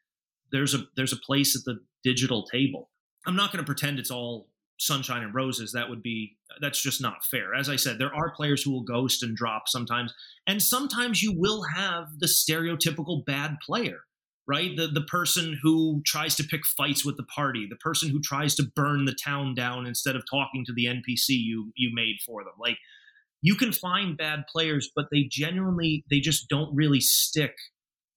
there's a there's a place at the digital table. I'm not going to pretend it's all sunshine and roses. That would be that's just not fair. As I said, there are players who will ghost and drop sometimes, and sometimes you will have the stereotypical bad player right? The the person who tries to pick fights with the party, the person who tries to burn the town down instead of talking to the NPC you you made for them. Like you can find bad players, but they genuinely they just don't really stick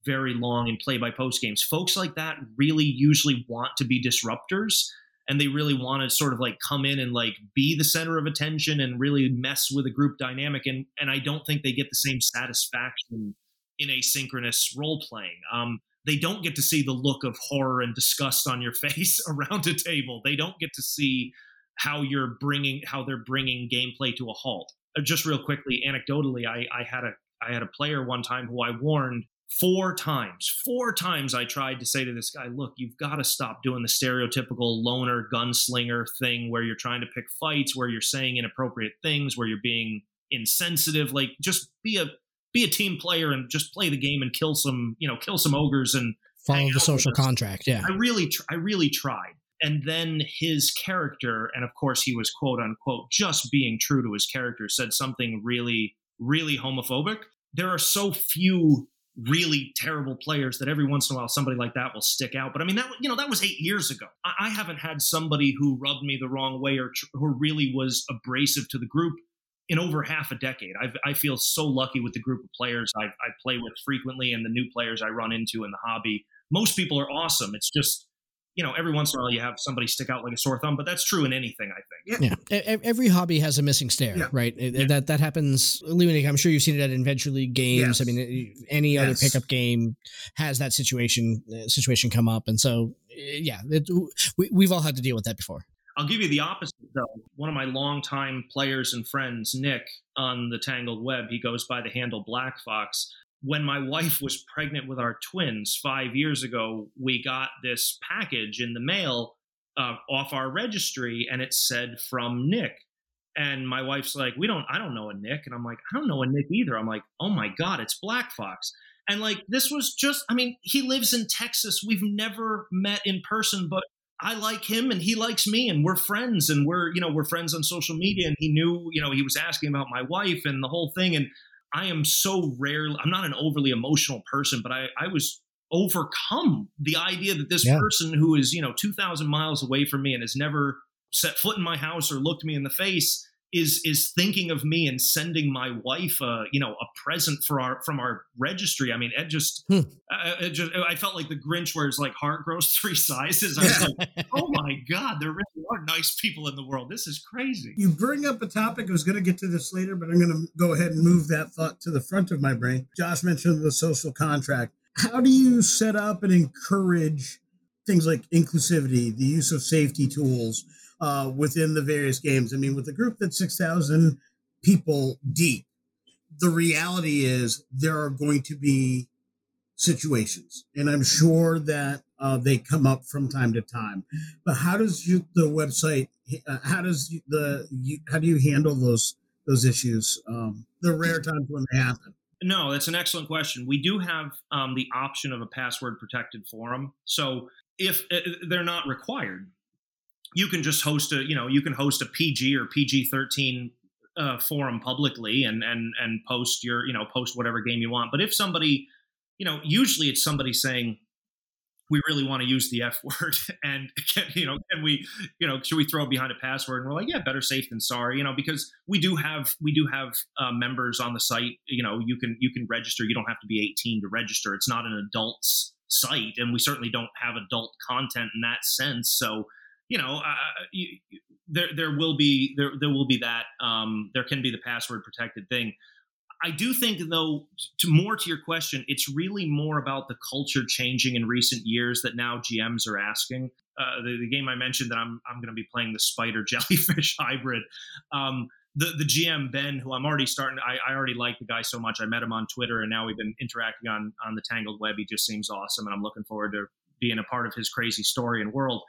very long in play by post games. Folks like that really usually want to be disruptors and they really want to sort of like come in and like be the center of attention and really mess with a group dynamic and and I don't think they get the same satisfaction in asynchronous role playing. Um, they don't get to see the look of horror and disgust on your face around a table. They don't get to see how you're bringing how they're bringing gameplay to a halt. Uh, just real quickly, anecdotally, I, I had a I had a player one time who I warned four times. Four times I tried to say to this guy, "Look, you've got to stop doing the stereotypical loner gunslinger thing where you're trying to pick fights, where you're saying inappropriate things, where you're being insensitive. Like, just be a be a team player and just play the game and kill some, you know, kill some ogres and follow the social contract. Yeah. I really, tr- I really tried. And then his character, and of course he was quote unquote just being true to his character, said something really, really homophobic. There are so few really terrible players that every once in a while somebody like that will stick out. But I mean, that you know that was eight years ago. I, I haven't had somebody who rubbed me the wrong way or tr- who really was abrasive to the group in over half a decade. I've, i feel so lucky with the group of players I, I play with frequently and the new players I run into in the hobby. Most people are awesome. It's just you know, every once in a while you have somebody stick out like a sore thumb, but that's true in anything, I think. Yeah. yeah. Every hobby has a missing stair, yeah. right? Yeah. That that happens. Luinic, I'm sure you've seen it at Adventure League games. Yes. I mean, any yes. other pickup game has that situation uh, situation come up, and so yeah, it, we we've all had to deal with that before. I'll give you the opposite, though. One of my longtime players and friends, Nick, on the Tangled Web, he goes by the handle Black Fox. when my wife was pregnant with our twins five years ago, we got this package in the mail uh, off our registry, and it said from Nick. And my wife's like, "We don't, I don't know a Nick," and I'm like, "I don't know a Nick either." I'm like, "Oh my god, it's Black Fox." And like this was just, I mean, he lives in Texas. We've never met in person, but I like him and he likes me and we're friends and we're, you know, we're friends on social media. And he knew, you know, he was asking about my wife and the whole thing. And I am so rarely, I'm not an overly emotional person, but I, I was overcome the idea that this yeah. person who is, you know, 2,000 miles away from me and has never set foot in my house or looked me in the face is is thinking of me and sending my wife a you know a present for our from our registry. I mean, it just, hmm. uh, it just I felt like the Grinch, where his like heart grows three sizes. I was like, oh my god, there really are nice people in the world. This is crazy. You bring up a topic. I was going to get to this later, but I'm going to go ahead and move that thought to the front of my brain. Josh mentioned the social contract. How do you set up and encourage things like inclusivity, the use of safety tools? Uh, within the various games. I mean, with a group that's 6,000 people deep, the reality is there are going to be situations, and I'm sure that uh, they come up from time to time. But how does you, the website? Uh, how does the you, how do you handle those those issues? Um, the rare times when they happen. No, that's an excellent question. We do have um, the option of a password protected forum. So if uh, they're not required, you can just host a you know you can host a PG or PG thirteen uh, forum publicly and and and post your you know post whatever game you want. But if somebody you know usually it's somebody saying we really want to use the F word and can, you know can we you know should we throw behind a password? And we're like yeah better safe than sorry you know because we do have we do have uh, members on the site you know you can you can register. You don't have to be 18 to register. It's not an adults site and we certainly don't have adult content in that sense. So you know, uh, you, there there will be there there will be that um, there can be the password protected thing. I do think, though, to more to your question, it's really more about the culture changing in recent years that now GMs are asking. Uh, the, the, game I mentioned that I'm I'm going to be playing the spider jellyfish hybrid. Um, the the GM Ben, who I'm already starting, I, I already like the guy so much. I met him on Twitter, and now we've been interacting on on the Tangled Web. He just seems awesome, and I'm looking forward to being a part of his crazy story and world.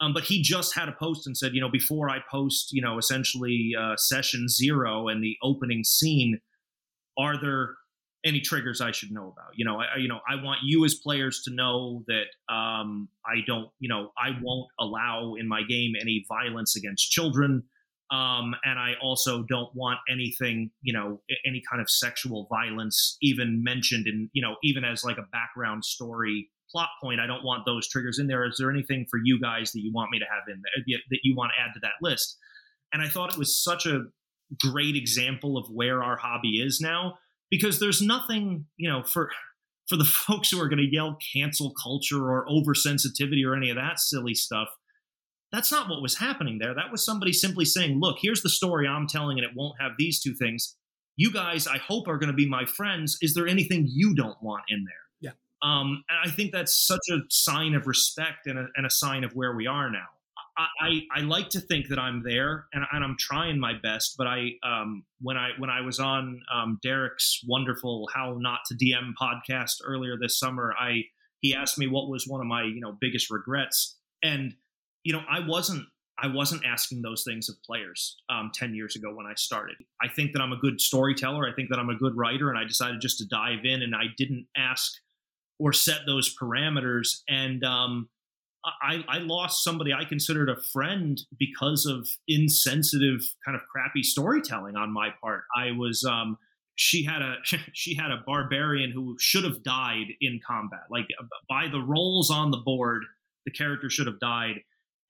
Um, but he just had a post and said, you know, before I post, you know, essentially uh, session zero and the opening scene, are there any triggers I should know about? You know, I, you know, I want you as players to know that um, I don't, you know, I won't allow in my game any violence against children. Um, and I also don't want anything, you know, any kind of sexual violence even mentioned in, you know, even as like a background story plot point, I don't want those triggers in there. Is there anything for you guys that you want me to have in there that you want to add to that list? And I thought it was such a great example of where our hobby is now because there's nothing, you know, for for the folks who are going to yell cancel culture or oversensitivity or any of that silly stuff. That's not what was happening there. That was somebody simply saying, "Look, here's the story I'm telling, and it won't have these two things. You guys, I hope, are going to be my friends. Is there anything you don't want in there?" Um, and I think that's such a sign of respect and a, and a sign of where we are now. I, I, I, like to think that I'm there and, and I'm trying my best, but I um, when I when I was on um, Derek's wonderful How Not to DM podcast earlier this summer, I he asked me what was one of my you know biggest regrets, and you know I wasn't I wasn't asking those things of players um, 10 years ago when I started. I think that I'm a good storyteller. I think that I'm a good writer, and I decided just to dive in and I didn't ask or set those parameters. And um, I, I lost somebody I considered a friend because of insensitive, kind of crappy storytelling on my part. I was um, she had a she had a barbarian who should have died in combat. Like by the rolls on the board, the character should have died.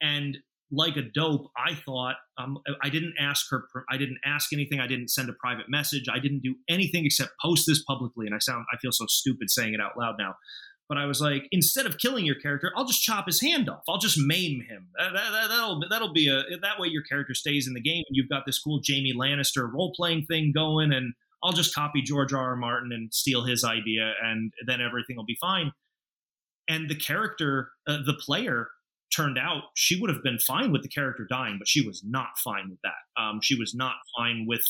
And like a dope, I thought um, I didn't ask her. I didn't ask anything. I didn't send a private message. I didn't do anything except post this publicly. And I sound, I feel so stupid saying it out loud now. But I was like, instead of killing your character, I'll just chop his hand off. I'll just maim him. That, that, that'll that'll be a that way your character stays in the game, and you've got this cool Jamie Lannister role playing thing going. And I'll just copy George R. R. Martin and steal his idea, and then everything will be fine. And the character, uh, the player, turned out she would have been fine with the character dying, but she was not fine with that. Um, she was not fine with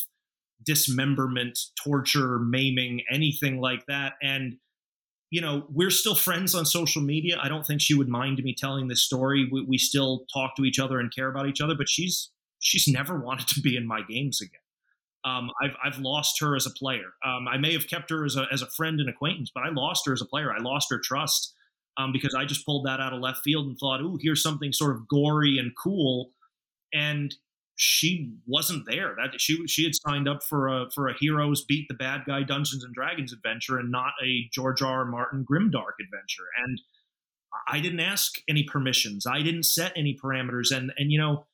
dismemberment, torture, maiming, anything like that. And you know, we're still friends on social media. I don't think she would mind me telling this story. We, we still talk to each other and care about each other, but she's she's never wanted to be in my games again. Um, I've, I've lost her as a player. Um, I may have kept her as a, as a friend and acquaintance, but I lost her as a player. I lost her trust um, because I just pulled that out of left field and thought, ooh, here's something sort of gory and cool. And she wasn't there. That she she had signed up for a for a heroes beat the bad guy Dungeons and Dragons adventure and not a George R. R. Martin grimdark adventure. And I didn't ask any permissions. I didn't set any parameters. And and you know,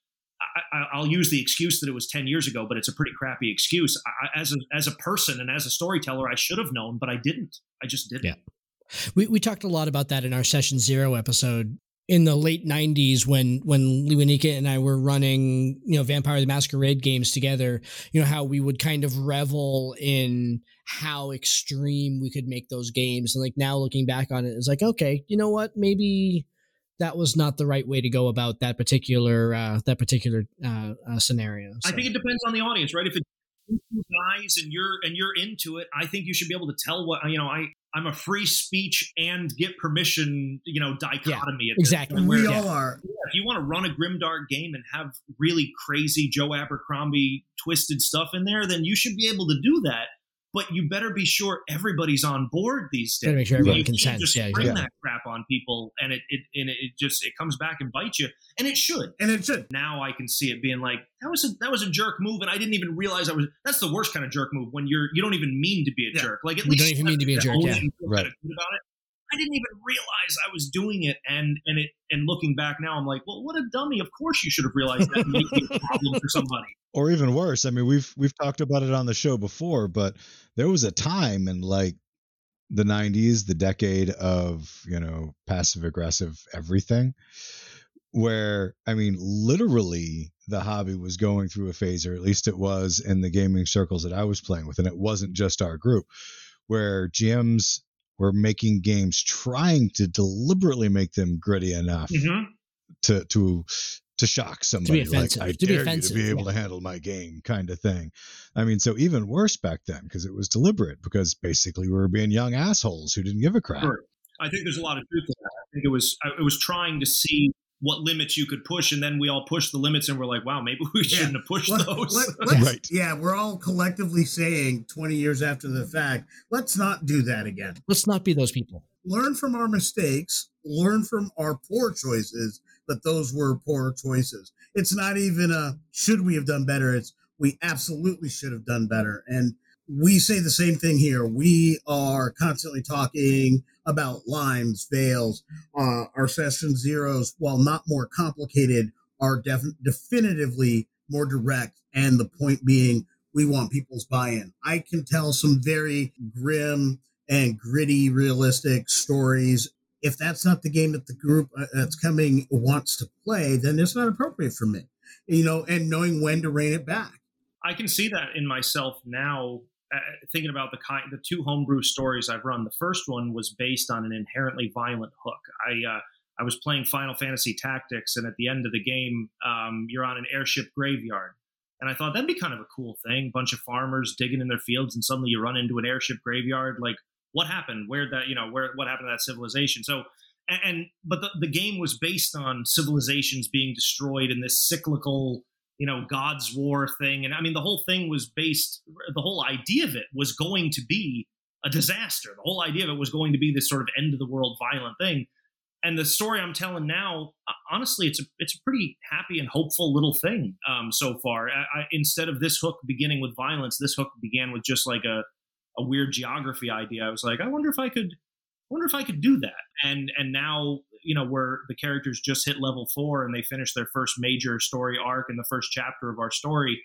I, will use the excuse that it was ten years ago, but it's a pretty crappy excuse. I, as a as a person and as a storyteller, I should have known, but I didn't. I just didn't. Yeah. We, we talked a lot about that in our session zero episode in the late 90s when when Liwanika and I were running, you know, Vampire the Masquerade games together, you know, how we would kind of revel in how extreme we could make those games. And like now looking back on it, it's like, okay, you know what? Maybe that was not the right way to go about that particular uh, that particular uh, uh, scenario. So. I think it depends on the audience, right? If it's guys and you're and you're into it, I think you should be able to tell what you know. I I'm a free speech and get permission, you know, dichotomy. Yeah, exactly. we all are. if you want to run a grimdark game and have really crazy Joe Abercrombie twisted stuff in there, then you should be able to do that but you better be sure everybody's on board these days. Better make sure everyone consents. Just yeah, bring yeah. that crap on people, and it, it and it just it comes back and bites you, and it should, and it should. Now I can see it being like that was a that was a jerk move, and I didn't even realize I was. That's the worst kind of jerk move when you're you don't even mean to be a yeah. jerk. Like at you least don't even mean to be a jerk. Yeah, right. About it. I didn't even realize I was doing it, and and it and looking back now, I'm like, well, what a dummy! Of course, you should have realized that made a problem for somebody. Or even worse, I mean, we've we've talked about it on the show before, but there was a time in like the 90s, the decade of you know passive aggressive everything, where I mean, literally the hobby was going through a phase, or at least it was in the gaming circles that I was playing with, and it wasn't just our group, where GMs were making games trying to deliberately make them gritty enough mm-hmm. to to to shock somebody to be offensive, like I to dare be offensive, you to be able yeah. to handle my game kind of thing. I mean, so even worse back then because it was deliberate because basically we were being young assholes who didn't give a crap. Sure. I think there's a lot of truth to that. I think it was it was trying to see what limits you could push, and then we all push the limits, and we're like, wow, maybe we Yeah. shouldn't have pushed Let- those. let- let's- Right. Yeah, we're all collectively saying 20 years after the fact, let's not do that again. Let's not be those people. Learn from our mistakes, learn from our poor choices, but those were poor choices. It's not even a should we have done better. It's we absolutely should have done better. And we say the same thing here. We are constantly talking about lines, veils. Uh, our session zeros, while not more complicated, are def- definitively more direct. And the point being, we want people's buy-in. I can tell some very grim and gritty, realistic stories. If that's not the game that the group uh, that's coming wants to play, then it's not appropriate for me. You know, and knowing when to rein it back. I can see that in myself now. Uh, thinking about the kind, the two homebrew stories I've run. The first one was based on an inherently violent hook. I uh, I was playing Final Fantasy Tactics, and at the end of the game, um, you're on an airship graveyard, and I thought that'd be kind of a cool thing. Bunch of farmers digging in their fields, and suddenly you run into an airship graveyard. Like, what happened? Where that you know where what happened to that civilization? So. And, but the, the game was based on civilizations being destroyed in this cyclical you know god's war thing. And i mean the whole thing was based the whole idea of it was going to be a disaster. The whole idea of it was going to be this sort of end of the world violent thing. And the story i'm telling now uh, honestly it's a it's a pretty happy and hopeful little thing um, so far. I, I, instead of this hook beginning with violence this hook began with just like a a weird geography idea. I was like i wonder if i could wonder if I could do that. And and now you know where the characters just hit level four and they finished their first major story arc in the first chapter of our story.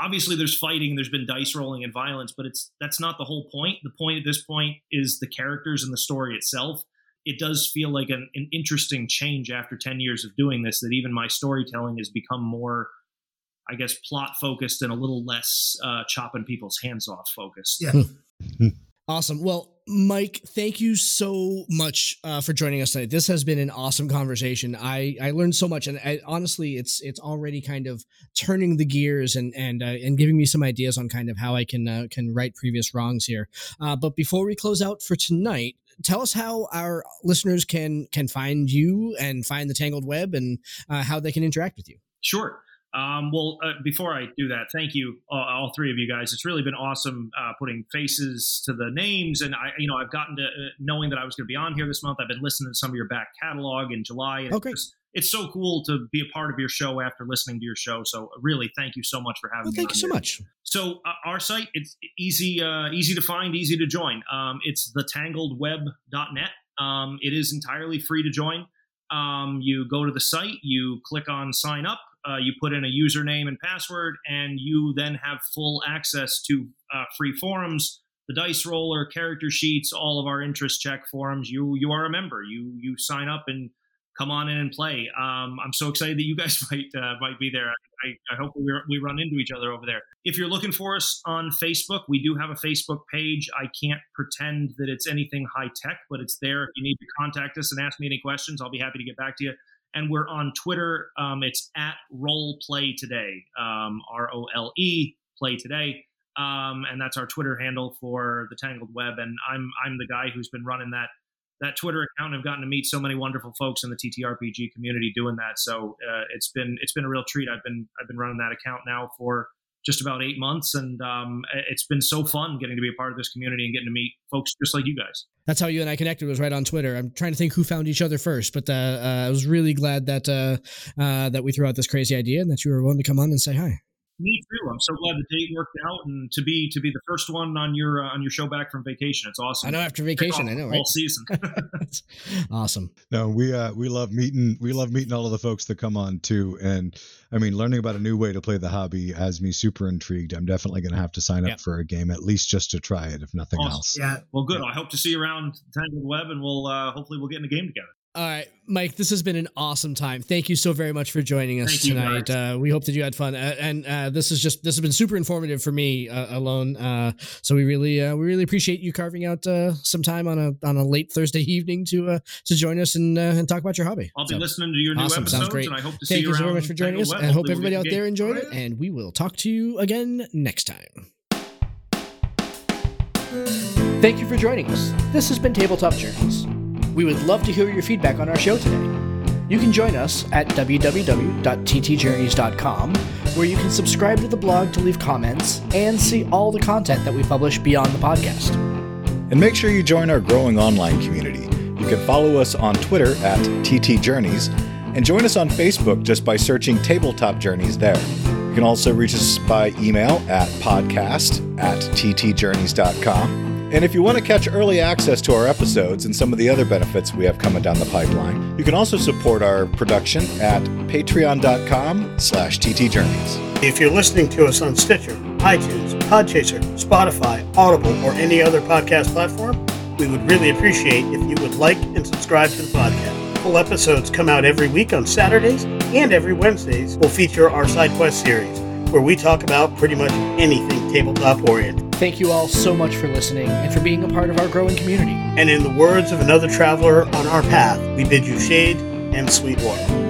Obviously, there's fighting, there's been dice rolling and violence, but it's that's not the whole point. The point at this point is the characters and the story itself. It does feel like an, an interesting change after 10 years of doing this that even my storytelling has become more, I guess, plot focused and a little less uh, chopping people's hands off focused. Yeah. Awesome. Well, Mike, thank you so much uh, for joining us tonight. This has been an awesome conversation. I, I learned so much, and I, honestly, it's it's already kind of turning the gears and and uh, and giving me some ideas on kind of how I can uh, can right previous wrongs here. Uh, but before we close out for tonight, tell us how our listeners can can find you and find the Tangled Web and uh, how they can interact with you. Sure. Um, well, uh, before I do that, thank you, all, all, three of you guys. It's really been awesome uh, putting faces to the names, and I, you know, I've gotten to uh, knowing that I was going to be on here this month. I've been listening to some of your back catalog in July. And okay. It's, it's, so cool to be a part of your show after listening to your show. So, really, thank you so much for having well, me. Thank you so here. much. So, uh, our site it's easy, uh, easy to find, easy to join. Um, it's thetangledweb.net. Um, it is entirely free to join. Um, you go to the site, you click on sign up uh, you put in a username and password, and you then have full access to uh, free forums, the dice roller, character sheets, all of our interest check forums. You you are a member. You you sign up and come on in and play. Um, I'm so excited that you guys might uh, might be there. I, I hope we, we run into each other over there. If you're looking for us on Facebook, we do have a Facebook page. I can't pretend that it's anything high tech, but it's there. If you need to contact us and ask me any questions, I'll be happy to get back to you and we're on Twitter. Um, it's at Role Play Today, um, R O L E Play Today, um, and that's our Twitter handle for the Tangled Web. And I'm I'm the guy who's been running that that Twitter account. I've gotten to meet so many wonderful folks in the TTRPG community doing that. So uh, it's been it's been a real treat. I've been I've been running that account now for just about eight months, and um, it's been so fun getting to be a part of this community and getting to meet folks just like you guys. That's how you and I connected. Was right on Twitter. I'm trying to think who found each other first, but uh, uh, I was really glad that uh, uh, that we threw out this crazy idea and that you were willing to come on and say hi. Me too. I'm so glad the date worked out, and to be to be the first one on your uh, on your show back from vacation. It's awesome. I know after vacation. I know right? all season. awesome. No, we uh we love meeting we love meeting all of the folks that come on too, and I mean learning about a new way to play the hobby has me super intrigued. I'm definitely going to have to sign up yeah. for a game at least just to try it, if nothing awesome. else. Yeah. Well, good. Yeah. I hope to see you around Tangled Web, and we'll uh, hopefully we'll get in a game together. All right, Mike, this has been an awesome time. Thank you so very much for joining us Thank tonight. Uh, we hope that you had fun, uh, and uh, this is just this has been super informative for me uh, alone. Uh, so we really uh, we really appreciate you carving out some time on a on a late Thursday evening to to join us and and talk about your hobby. I'll be so, listening to your new awesome. episodes, Sounds great. and I hope to Thank see you, you so much for joining us, Web. and I hope Hopefully everybody we'll out there enjoyed it. And we will talk to you again next time. Thank you for joining us. This has been Tabletop Journeys. We would love to hear your feedback on our show today. You can join us at www.ttjourneys.com, where you can subscribe to the blog to leave comments and see all the content that we publish beyond the podcast. And make sure you join our growing online community. You can follow us on Twitter at ttjourneys and join us on Facebook just by searching Tabletop Journeys there. You can also reach us by email at podcast at ttjourneys.com. And if you want to catch early access to our episodes and some of the other benefits we have coming down the pipeline, you can also support our production at patreon.com slash ttjourneys. If you're listening to us on Stitcher, iTunes, Podchaser, Spotify, Audible, or any other podcast platform, we would really appreciate if you would like and subscribe to the podcast. Full episodes come out every week on Saturdays, and every Wednesdays will feature our side quest series, where we talk about pretty much anything tabletop oriented. Thank you all so much for listening and for being a part of our growing community. And in the words of another traveler on our path, we bid you shade and sweet water.